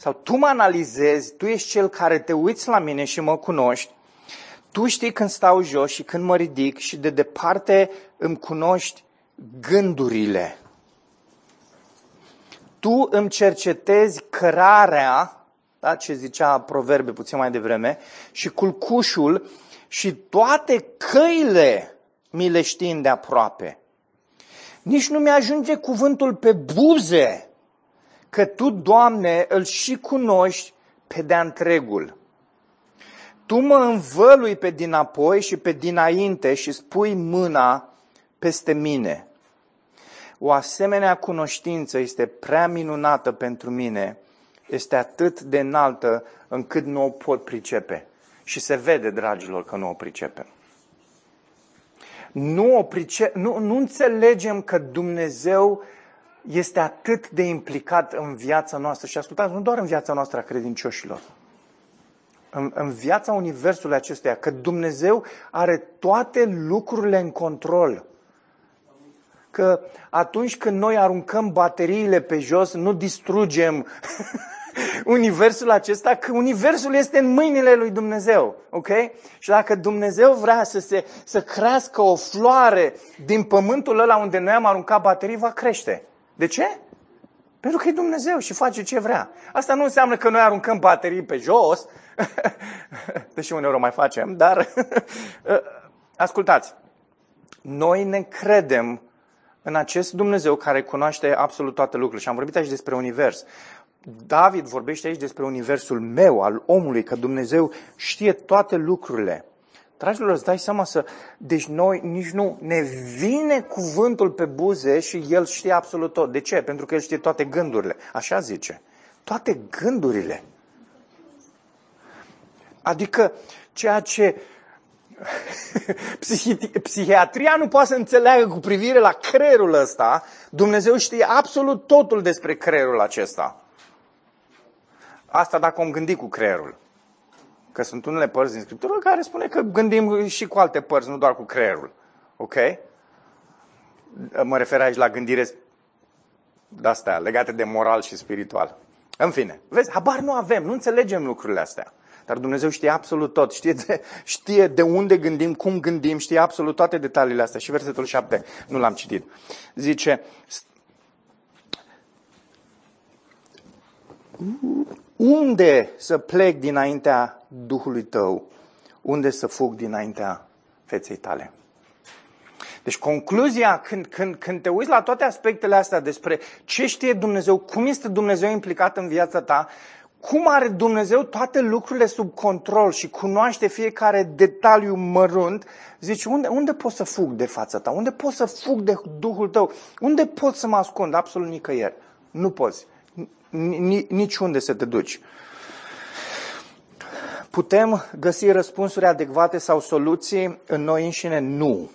sau Tu mă analizezi, Tu ești cel care te uiți la mine și mă cunoști, Tu știi când stau jos și când mă ridic și de departe îmi cunoști gândurile. Tu îmi cercetezi cărarea da? ce zicea proverbe puțin mai devreme, și culcușul și toate căile mi le știi de aproape. Nici nu mi-ajunge cuvântul pe buze, că Tu, Doamne, îl și cunoști pe de întregul. Tu mă învălui pe dinapoi și pe dinainte și spui mâna peste mine. O asemenea cunoștință este prea minunată pentru mine este atât de înaltă încât nu o pot pricepe. Și se vede, dragilor, că nu o pricepem. Nu, o price- nu, nu înțelegem că Dumnezeu este atât de implicat în viața noastră și ascultați, nu doar în viața noastră a credincioșilor, în, în viața Universului acestuia, că Dumnezeu are toate lucrurile în control. Că atunci când noi aruncăm bateriile pe jos, nu distrugem universul acesta, că universul este în mâinile lui Dumnezeu. Ok? Și dacă Dumnezeu vrea să, se, să crească o floare din pământul ăla unde noi am aruncat baterii, va crește. De ce? Pentru că e Dumnezeu și face ce vrea. Asta nu înseamnă că noi aruncăm baterii pe jos, deși uneori o mai facem, dar ascultați, noi ne credem în acest Dumnezeu care cunoaște absolut toate lucrurile. Și am vorbit aici despre univers. David vorbește aici despre universul meu, al omului, că Dumnezeu știe toate lucrurile. Dragilor, îți dai seama să... Deci noi nici nu ne vine cuvântul pe buze și El știe absolut tot. De ce? Pentru că El știe toate gândurile. Așa zice. Toate gândurile. Adică ceea ce psihiatria nu poate să înțeleagă cu privire la creierul ăsta, Dumnezeu știe absolut totul despre creierul acesta. Asta dacă om gândi cu creierul. Că sunt unele părți din Scriptură care spune că gândim și cu alte părți, nu doar cu creierul. Ok? Mă refer aici la gândire de-astea, legate de moral și spiritual. În fine, vezi, habar nu avem, nu înțelegem lucrurile astea. Dar Dumnezeu știe absolut tot, știe de, știe de unde gândim, cum gândim, știe absolut toate detaliile astea. Și versetul 7, nu l-am citit. Zice, unde să plec dinaintea Duhului tău, unde să fug dinaintea feței tale. Deci concluzia, când, când, când te uiți la toate aspectele astea despre ce știe Dumnezeu, cum este Dumnezeu implicat în viața ta, cum are Dumnezeu toate lucrurile sub control și cunoaște fiecare detaliu mărunt, zici, unde, unde pot să fug de fața ta? Unde pot să fug de Duhul tău? Unde pot să mă ascund? Absolut nicăieri. Nu poți niciunde să te duci. Putem găsi răspunsuri adecvate sau soluții în noi înșine? Nu.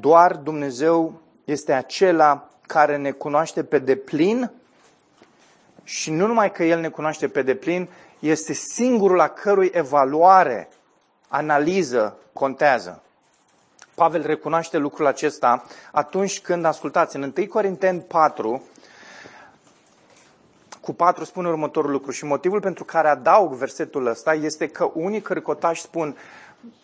Doar Dumnezeu este acela care ne cunoaște pe deplin și nu numai că El ne cunoaște pe deplin, este singurul la cărui evaluare, analiză contează. Pavel recunoaște lucrul acesta atunci când, ascultați, în 1 Corinteni 4, cu 4 spune următorul lucru și motivul pentru care adaug versetul ăsta este că unii cărcotași spun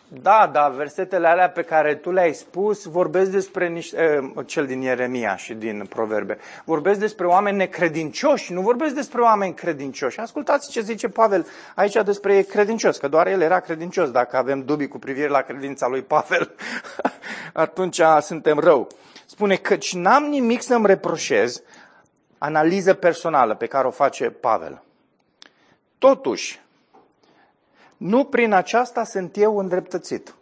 da, da, versetele alea pe care tu le-ai spus vorbesc despre niște, cel din Ieremia și din Proverbe. Vorbesc despre oameni necredincioși, nu vorbesc despre oameni credincioși. Ascultați ce zice Pavel aici despre credincios, că doar el era credincios. Dacă avem dubii cu privire la credința lui Pavel, atunci suntem rău. Spune că n-am nimic să-mi reproșez, analiză personală pe care o face Pavel. Totuși, nu prin aceasta sunt eu îndreptățit,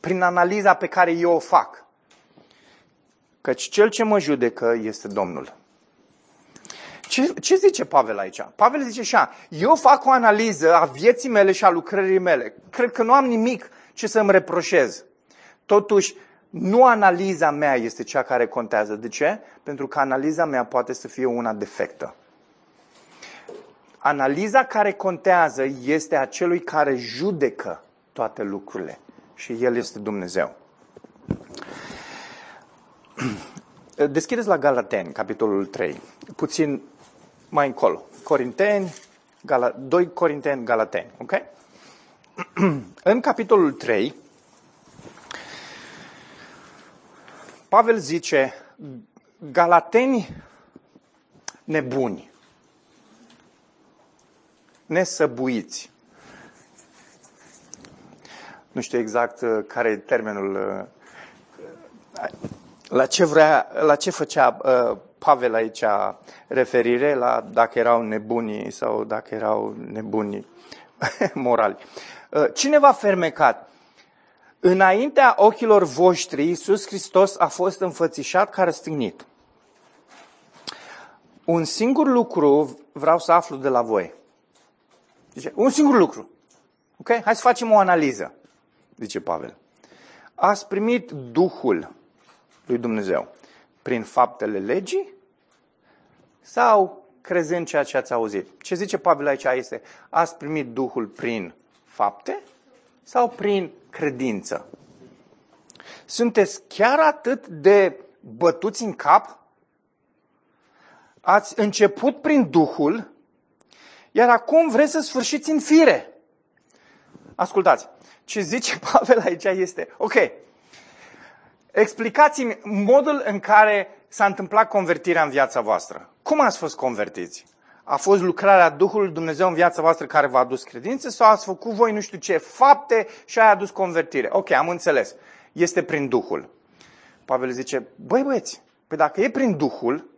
prin analiza pe care eu o fac. Căci cel ce mă judecă este Domnul. Ce, ce zice Pavel aici? Pavel zice așa, eu fac o analiză a vieții mele și a lucrării mele. Cred că nu am nimic ce să-mi reproșez. Totuși, nu analiza mea este cea care contează. De ce? Pentru că analiza mea poate să fie una defectă. Analiza care contează este a celui care judecă toate lucrurile și El este Dumnezeu. Deschideți la Galateni, capitolul 3, puțin mai încolo. Corinteni, Gala, 2 Corinteni, Galateni, ok? În capitolul 3, Pavel zice, Galateni nebuni, nesăbuiți. Nu știu exact uh, care e termenul, uh, la ce, vrea, la ce făcea uh, Pavel aici referire, la dacă erau nebuni sau dacă erau nebuni morali. Cine v-a fermecat? Înaintea ochilor voștri, Iisus Hristos a fost înfățișat ca răstignit. Un singur lucru vreau să aflu de la voi. Zice, un singur lucru. Ok? Hai să facem o analiză, zice Pavel. Ați primit Duhul lui Dumnezeu prin faptele legii sau crezând ceea ce ați auzit? Ce zice Pavel aici este, ați primit Duhul prin fapte sau prin credință? Sunteți chiar atât de bătuți în cap? Ați început prin Duhul, iar acum vreți să sfârșiți în fire. Ascultați, ce zice Pavel aici este, ok, explicați-mi modul în care s-a întâmplat convertirea în viața voastră. Cum ați fost convertiți? A fost lucrarea Duhului Dumnezeu în viața voastră care v-a adus credință sau ați făcut voi nu știu ce fapte și a adus convertire? Ok, am înțeles. Este prin Duhul. Pavel zice, băi băieți, păi dacă e prin Duhul,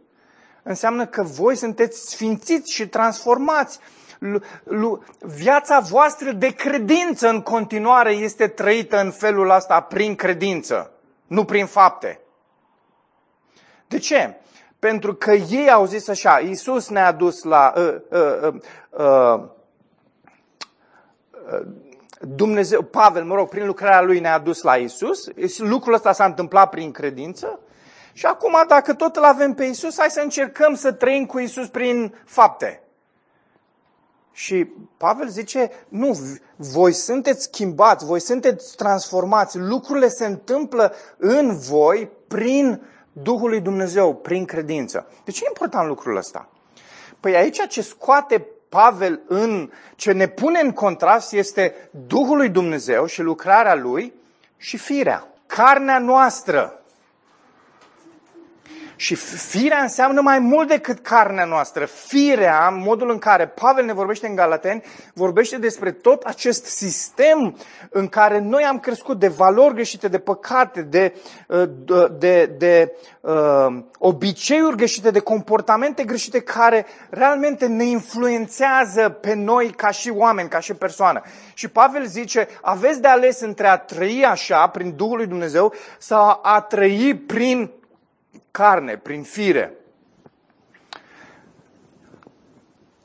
înseamnă că voi sunteți sfințiți și transformați. Viața voastră de credință în continuare este trăită în felul ăsta prin credință, nu prin fapte. De ce? Pentru că ei au zis așa, Iisus ne-a dus la uh, uh, uh, uh, Dumnezeu, Pavel, mă rog, prin lucrarea lui ne-a dus la Isus. Lucrul ăsta s-a întâmplat prin credință. Și acum, dacă tot îl avem pe Isus, hai să încercăm să trăim cu Isus prin fapte. Și Pavel zice, nu, voi sunteți schimbați, voi sunteți transformați, lucrurile se întâmplă în voi prin Duhul lui Dumnezeu, prin credință. De ce e important lucrul ăsta? Păi aici ce scoate Pavel în, ce ne pune în contrast este Duhul lui Dumnezeu și lucrarea lui și firea, carnea noastră. Și firea înseamnă mai mult decât carnea noastră. Firea, modul în care Pavel ne vorbește în Galateni, vorbește despre tot acest sistem în care noi am crescut de valori greșite, de păcate, de, uh, de, de, de uh, obiceiuri greșite, de comportamente greșite care realmente ne influențează pe noi ca și oameni, ca și persoană. Și Pavel zice, aveți de ales între a trăi așa, prin Duhul lui Dumnezeu, sau a trăi prin carne, prin fire.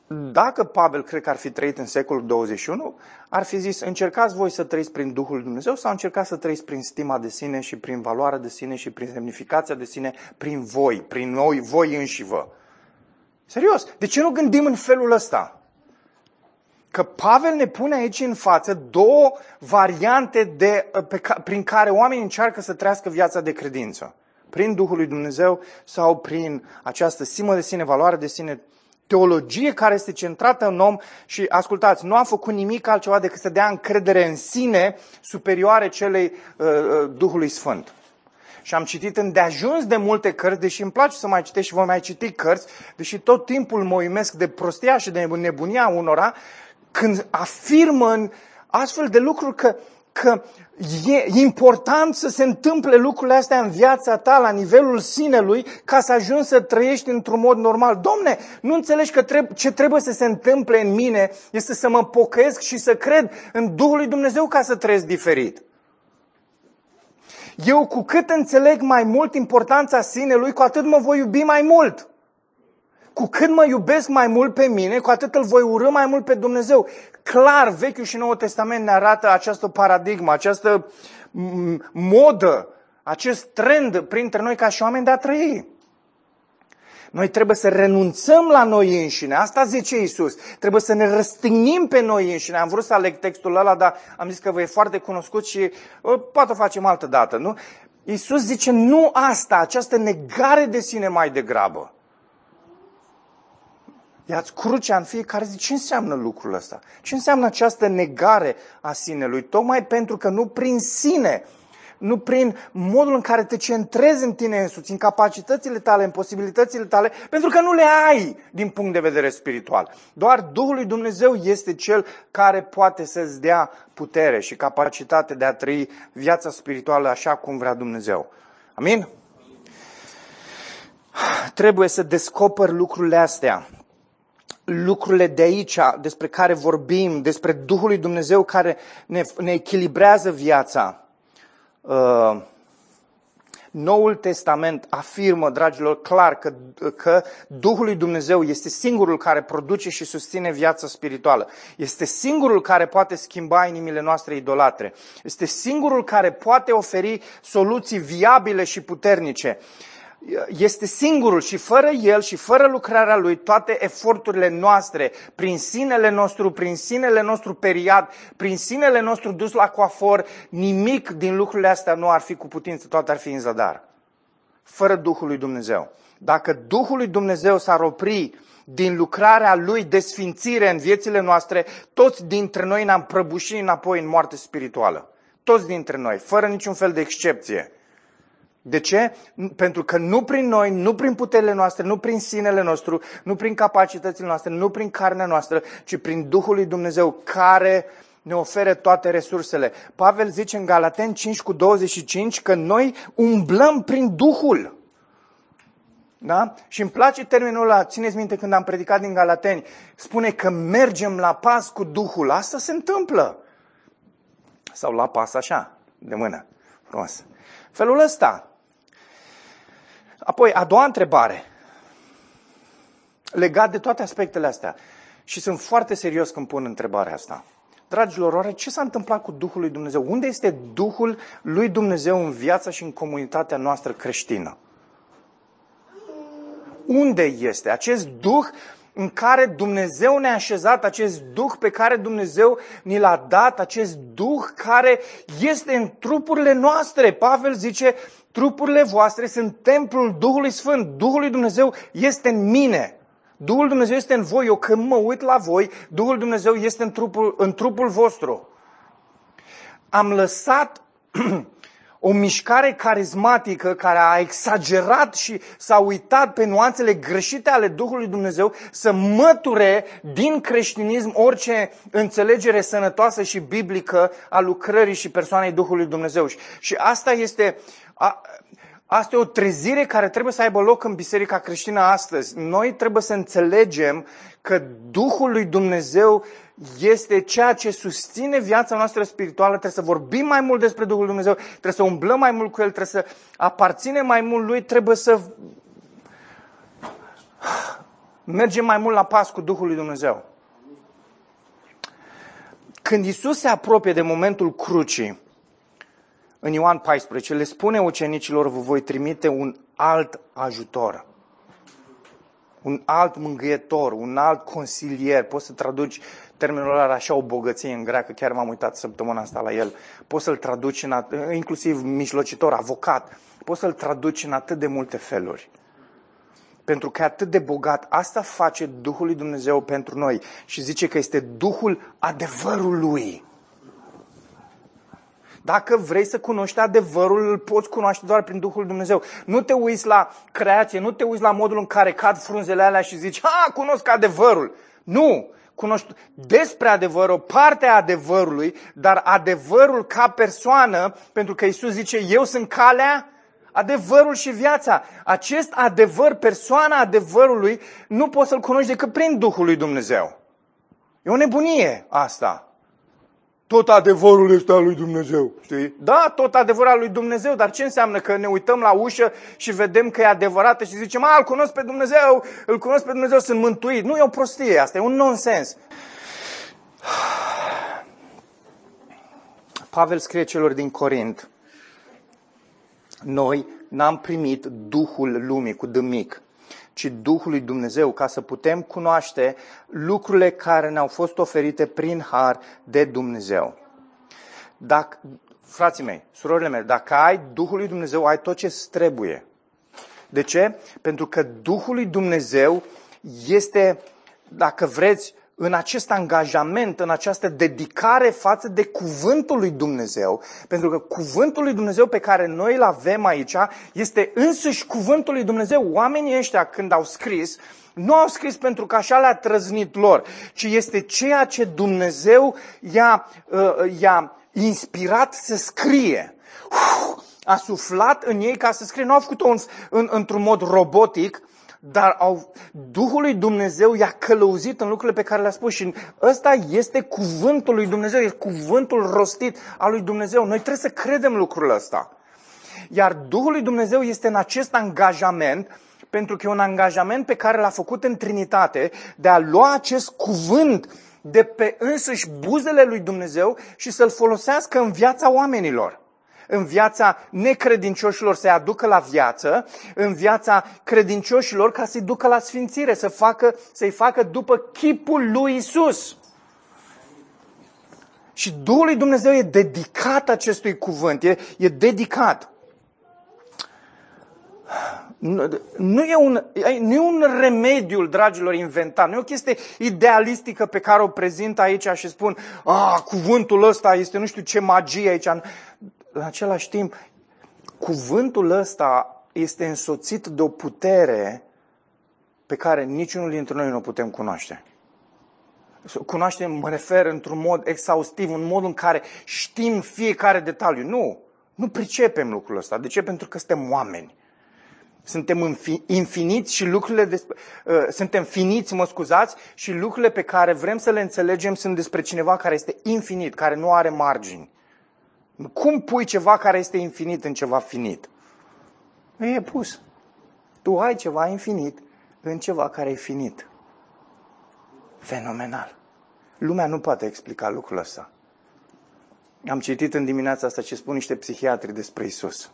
Dacă Pavel cred că ar fi trăit în secolul 21, ar fi zis, încercați voi să trăiți prin Duhul Dumnezeu sau încercați să trăiți prin stima de sine și prin valoarea de sine și prin semnificația de sine, prin voi, prin noi, voi înși vă. Serios, de ce nu gândim în felul ăsta? Că Pavel ne pune aici în față două variante de, pe, prin care oamenii încearcă să trăiască viața de credință prin Duhul lui Dumnezeu sau prin această simă de sine, valoare de sine, teologie care este centrată în om și, ascultați, nu a făcut nimic altceva decât să dea încredere în sine superioare celei uh, uh Duhului Sfânt. Și am citit îndeajuns de multe cărți, deși îmi place să mai citesc și voi mai citi cărți, deși tot timpul mă uimesc de prostia și de nebunia unora, când afirmă în astfel de lucruri că că e important să se întâmple lucrurile astea în viața ta, la nivelul sinelui, ca să ajungi să trăiești într-un mod normal. Domne, nu înțelegi că treb- ce trebuie să se întâmple în mine este să mă pocăiesc și să cred în Duhul lui Dumnezeu ca să trăiesc diferit. Eu cu cât înțeleg mai mult importanța sinelui, cu atât mă voi iubi mai mult cu cât mă iubesc mai mult pe mine, cu atât îl voi urâ mai mult pe Dumnezeu. Clar, Vechiul și Noul Testament ne arată această paradigmă, această modă, acest trend printre noi ca și oameni de a trăi. Noi trebuie să renunțăm la noi înșine. Asta zice Isus. Trebuie să ne răstignim pe noi înșine. Am vrut să aleg textul ăla, dar am zis că vă e foarte cunoscut și uh, poate o facem altă dată. Nu? Isus zice nu asta, această negare de sine mai degrabă. Iați crucea în fiecare zi. Ce înseamnă lucrul ăsta? Ce înseamnă această negare a sinelui? Tocmai pentru că nu prin sine nu prin modul în care te centrezi în tine însuți, în capacitățile tale, în posibilitățile tale, pentru că nu le ai din punct de vedere spiritual. Doar Duhul lui Dumnezeu este cel care poate să-ți dea putere și capacitate de a trăi viața spirituală așa cum vrea Dumnezeu. Amin? Trebuie să descoperi lucrurile astea lucrurile de aici despre care vorbim, despre Duhul lui Dumnezeu care ne, ne echilibrează viața. Uh, Noul Testament afirmă, dragilor, clar că, că Duhul lui Dumnezeu este singurul care produce și susține viața spirituală. Este singurul care poate schimba inimile noastre idolatre. Este singurul care poate oferi soluții viabile și puternice. Uh, este singurul și fără el și fără lucrarea lui, toate eforturile noastre, prin sinele nostru, prin sinele nostru periat, prin sinele nostru dus la coafor, nimic din lucrurile astea nu ar fi cu putință, toate ar fi în zadar. Fără Duhul lui Dumnezeu. Dacă Duhul lui Dumnezeu s-ar opri din lucrarea lui de sfințire în viețile noastre, toți dintre noi ne-am prăbușit înapoi în moarte spirituală. Toți dintre noi, fără niciun fel de excepție. De ce? Pentru că nu prin noi, nu prin puterile noastre, nu prin sinele nostru, nu prin capacitățile noastre, nu prin carnea noastră, ci prin Duhul lui Dumnezeu care ne oferă toate resursele. Pavel zice în Galaten 5 cu 25 că noi umblăm prin Duhul. Da? Și îmi place termenul ăla, țineți minte când am predicat din Galateni, spune că mergem la pas cu Duhul. Asta se întâmplă. Sau la pas așa, de mână. Frumos. Felul ăsta, Apoi, a doua întrebare, legat de toate aspectele astea, și sunt foarte serios când pun întrebarea asta. Dragilor, oare ce s-a întâmplat cu Duhul lui Dumnezeu? Unde este Duhul lui Dumnezeu în viața și în comunitatea noastră creștină? Unde este acest Duh în care Dumnezeu ne-a așezat, acest Duh pe care Dumnezeu ni l-a dat, acest Duh care este în trupurile noastre. Pavel zice, trupurile voastre sunt templul Duhului Sfânt. Duhul lui Dumnezeu este în mine. Duhul Dumnezeu este în voi. Eu când mă uit la voi, Duhul Dumnezeu este în trupul, în trupul vostru. Am lăsat o mișcare carismatică care a exagerat și s-a uitat pe nuanțele greșite ale Duhului Dumnezeu să măture din creștinism orice înțelegere sănătoasă și biblică a lucrării și persoanei Duhului Dumnezeu. Și asta este a, Asta e o trezire care trebuie să aibă loc în Biserica creștină astăzi. Noi trebuie să înțelegem că Duhul lui Dumnezeu este ceea ce susține viața noastră spirituală. Trebuie să vorbim mai mult despre Duhul lui Dumnezeu, trebuie să umblăm mai mult cu El, trebuie să aparținem mai mult Lui, trebuie să mergem mai mult la pas cu Duhul lui Dumnezeu. Când Isus se apropie de momentul crucii, în Ioan 14, le spune ucenicilor, vă voi trimite un alt ajutor, un alt mângâietor, un alt consilier. Poți să traduci termenul ăla așa o bogăție în greacă, chiar m-am uitat săptămâna asta la el. Poți să-l traduci în at- inclusiv mijlocitor, avocat. Poți să-l traduci în atât de multe feluri. Pentru că e atât de bogat, asta face Duhul lui Dumnezeu pentru noi. Și zice că este Duhul adevărului. Dacă vrei să cunoști adevărul, îl poți cunoaște doar prin Duhul Dumnezeu. Nu te uiți la creație, nu te uiți la modul în care cad frunzele alea și zici, ha, cunosc adevărul. Nu! Cunoști despre adevăr, o parte a adevărului, dar adevărul ca persoană, pentru că Isus zice, eu sunt calea, adevărul și viața. Acest adevăr, persoana adevărului, nu poți să-l cunoști decât prin Duhul lui Dumnezeu. E o nebunie asta tot adevărul este al lui Dumnezeu. Știi? Da, tot adevărul al lui Dumnezeu, dar ce înseamnă că ne uităm la ușă și vedem că e adevărată și zicem, a, îl cunosc pe Dumnezeu, îl cunosc pe Dumnezeu, sunt mântuit. Nu e o prostie asta, e un nonsens. Pavel scrie celor din Corint, noi n-am primit Duhul lumii cu dâmic, ci Duhului Dumnezeu, ca să putem cunoaște lucrurile care ne-au fost oferite prin har de Dumnezeu. Dacă, frații mei, surorile mele, dacă ai Duhul lui Dumnezeu, ai tot ce trebuie. De ce? Pentru că Duhul lui Dumnezeu este, dacă vreți, în acest angajament, în această dedicare față de cuvântul lui Dumnezeu, pentru că cuvântul lui Dumnezeu pe care noi îl avem aici este însuși cuvântul lui Dumnezeu. Oamenii ăștia când au scris, nu au scris pentru că așa le-a trăznit lor, ci este ceea ce Dumnezeu i-a, uh, i-a inspirat să scrie. A suflat în ei ca să scrie. Nu au făcut-o în, în, într-un mod robotic, dar au, Duhul lui Dumnezeu i-a călăuzit în lucrurile pe care le-a spus și ăsta este cuvântul lui Dumnezeu, este cuvântul rostit al lui Dumnezeu. Noi trebuie să credem lucrul ăsta. Iar Duhul lui Dumnezeu este în acest angajament, pentru că e un angajament pe care l-a făcut în Trinitate, de a lua acest cuvânt de pe însuși buzele lui Dumnezeu și să-l folosească în viața oamenilor în viața necredincioșilor să-i aducă la viață, în viața credincioșilor ca să-i ducă la sfințire, să facă, să-i facă după chipul lui Isus. Și Duhul lui Dumnezeu e dedicat acestui cuvânt, e, e dedicat. Nu, nu, e un, nu e un remediu, dragilor, inventat. Nu e o chestie idealistică pe care o prezint aici și spun, a, cuvântul ăsta este nu știu ce magie aici în același timp, cuvântul ăsta este însoțit de o putere pe care niciunul dintre noi nu o putem cunoaște. Cunoaștem, mă refer într-un mod exhaustiv, un mod în care știm fiecare detaliu. Nu, nu pricepem lucrul ăsta. De ce? Pentru că suntem oameni. Suntem infiniți și lucrurile despre, uh, suntem finiți, mă scuzați, și lucrurile pe care vrem să le înțelegem sunt despre cineva care este infinit, care nu are margini. Cum pui ceva care este infinit în ceva finit? E pus. Tu ai ceva infinit în ceva care e finit. Fenomenal. Lumea nu poate explica lucrul ăsta. Am citit în dimineața asta ce spun niște psihiatri despre Isus.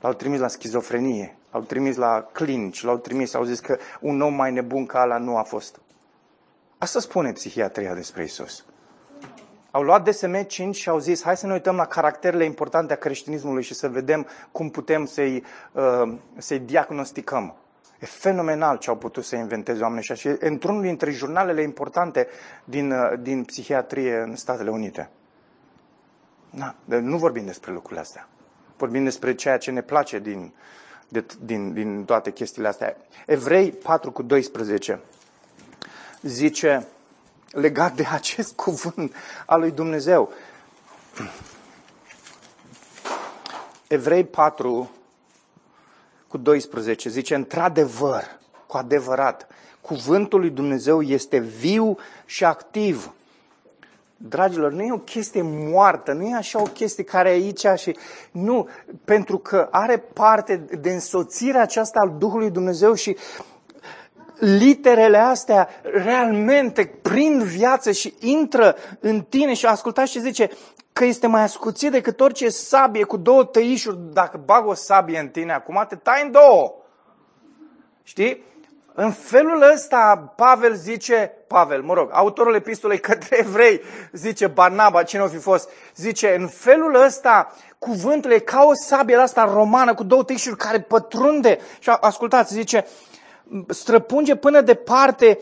L-au trimis la schizofrenie, l-au trimis la clinici, l-au trimis, au zis că un om mai nebun ca ala nu a fost. Asta spune psihiatria despre Isus au luat DSM-5 și au zis, hai să ne uităm la caracterele importante a creștinismului și să vedem cum putem să-i, uh, să-i diagnosticăm. E fenomenal ce au putut să inventeze oamenii ăștia și e într-unul dintre jurnalele importante din, uh, din psihiatrie în Statele Unite. Na, nu vorbim despre lucrurile astea. Vorbim despre ceea ce ne place din, de, din, din toate chestiile astea. Evrei 4 cu 12 zice, legat de acest cuvânt al lui Dumnezeu. Evrei 4 cu 12 zice, într-adevăr, cu adevărat, cuvântul lui Dumnezeu este viu și activ. Dragilor, nu e o chestie moartă, nu e așa o chestie care e aici și... Nu, pentru că are parte de însoțirea aceasta al Duhului Dumnezeu și literele astea realmente prind viață și intră în tine și ascultați ce zice, că este mai ascuțit decât orice sabie cu două tăișuri. Dacă bag o sabie în tine acum, te tai în două. Știi? În felul ăsta, Pavel zice, Pavel, mă rog, autorul epistolei către evrei, zice Barnaba, cine o fi fost, zice, în felul ăsta, cuvântul e ca o sabie asta romană cu două tăișuri care pătrunde. Și ascultați, zice, străpunge până departe,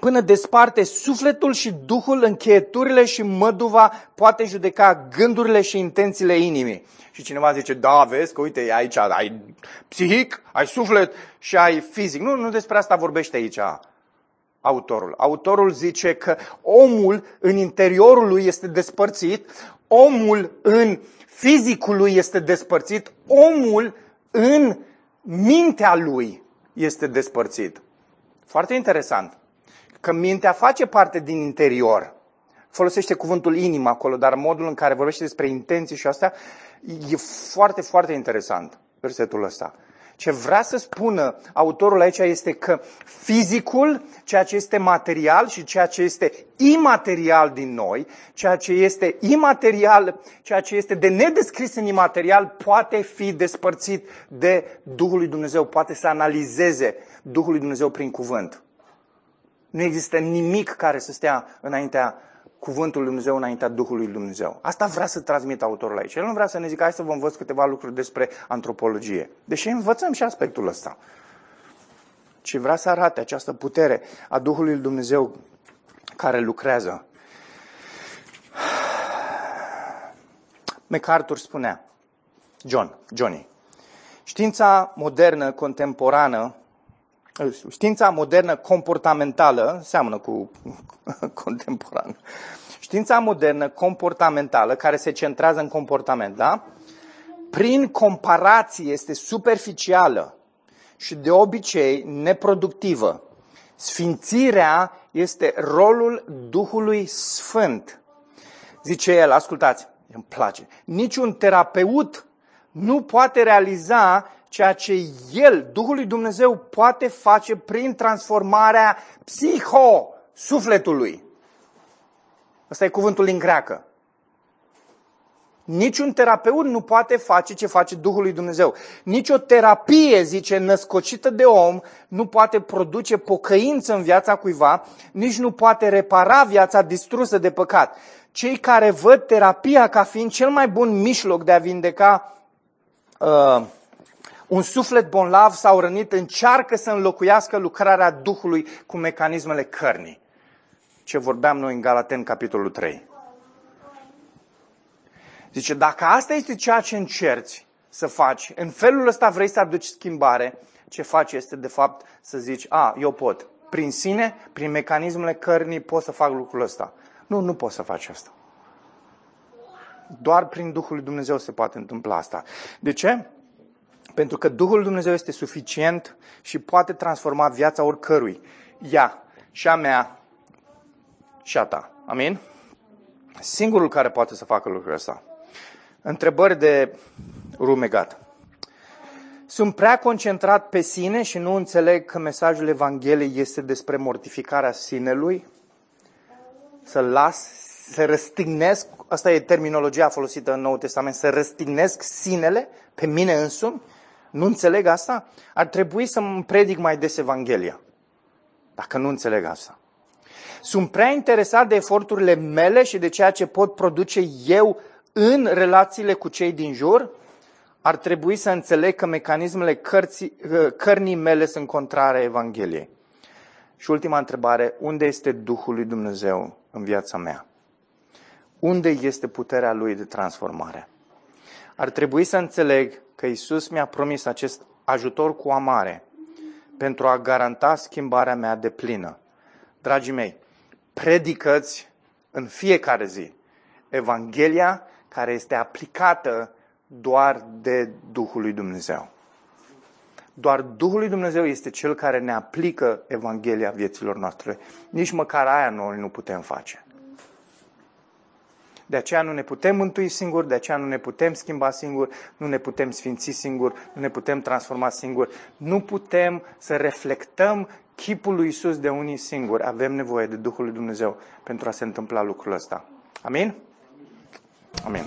până desparte sufletul și duhul, încheieturile și măduva, poate judeca gândurile și intențiile inimii. Și cineva zice, da, vezi că uite, aici ai psihic, ai suflet și ai fizic. Nu, nu despre asta vorbește aici autorul. Autorul zice că omul în interiorul lui este despărțit, omul în fizicul lui este despărțit, omul în mintea lui este despărțit. Foarte interesant. Că mintea face parte din interior. Folosește cuvântul inimă acolo, dar modul în care vorbește despre intenții și astea e foarte, foarte interesant, versetul ăsta. Ce vrea să spună autorul aici este că fizicul, ceea ce este material și ceea ce este imaterial din noi, ceea ce este imaterial, ceea ce este de nedescris în imaterial, poate fi despărțit de Duhul lui Dumnezeu, poate să analizeze Duhul lui Dumnezeu prin cuvânt. Nu există nimic care să stea înaintea cuvântul lui Dumnezeu înaintea Duhului lui Dumnezeu. Asta vrea să transmită autorul aici. El nu vrea să ne zică, hai să vă învăț câteva lucruri despre antropologie. Deși învățăm și aspectul ăsta. Ci vrea să arate această putere a Duhului lui Dumnezeu care lucrează. MacArthur spunea, John, Johnny, știința modernă, contemporană, Știința modernă comportamentală, seamănă cu contemporană, știința modernă comportamentală, care se centrează în comportament, da? Prin comparație este superficială și de obicei neproductivă. Sfințirea este rolul Duhului Sfânt. Zice el, ascultați, îmi place, niciun terapeut nu poate realiza ceea ce El, Duhul lui Dumnezeu, poate face prin transformarea psiho-sufletului. Asta e cuvântul în greacă. Niciun terapeut nu poate face ce face Duhul lui Dumnezeu. Nici o terapie, zice, născocită de om, nu poate produce pocăință în viața cuiva, nici nu poate repara viața distrusă de păcat. Cei care văd terapia ca fiind cel mai bun mijloc de a vindeca uh, un suflet bonlav sau rănit încearcă să înlocuiască lucrarea Duhului cu mecanismele cărnii. Ce vorbeam noi în Galaten, capitolul 3. Zice, dacă asta este ceea ce încerci să faci, în felul ăsta vrei să aduci schimbare, ce faci este de fapt să zici, a, eu pot. Prin sine, prin mecanismele cărnii pot să fac lucrul ăsta. Nu, nu poți să faci asta. Doar prin Duhul lui Dumnezeu se poate întâmpla asta. De ce? Pentru că Duhul Dumnezeu este suficient și poate transforma viața oricărui. Ea și a mea și a ta. Amin? Singurul care poate să facă lucrul ăsta. Întrebări de rumegat. Sunt prea concentrat pe sine și nu înțeleg că mesajul Evangheliei este despre mortificarea sinelui? Să las, să răstignesc, asta e terminologia folosită în Noul Testament, să răstignesc sinele pe mine însumi? Nu înțeleg asta? Ar trebui să îmi predic mai des Evanghelia. Dacă nu înțeleg asta. Sunt prea interesat de eforturile mele și de ceea ce pot produce eu în relațiile cu cei din jur? Ar trebui să înțeleg că mecanismele cărții, cărnii mele sunt contrare Evangheliei. Și ultima întrebare, unde este Duhul lui Dumnezeu în viața mea? Unde este puterea Lui de transformare? Ar trebui să înțeleg că Isus mi-a promis acest ajutor cu amare pentru a garanta schimbarea mea de plină. Dragii mei, predicați în fiecare zi Evanghelia care este aplicată doar de Duhul lui Dumnezeu. Doar Duhul lui Dumnezeu este Cel care ne aplică Evanghelia vieților noastre. Nici măcar aia noi nu putem face. De aceea nu ne putem mântui singuri, de aceea nu ne putem schimba singuri, nu ne putem sfinți singuri, nu ne putem transforma singuri. Nu putem să reflectăm chipul lui Isus de unii singuri. Avem nevoie de Duhul lui Dumnezeu pentru a se întâmpla lucrul ăsta. Amin? Amin.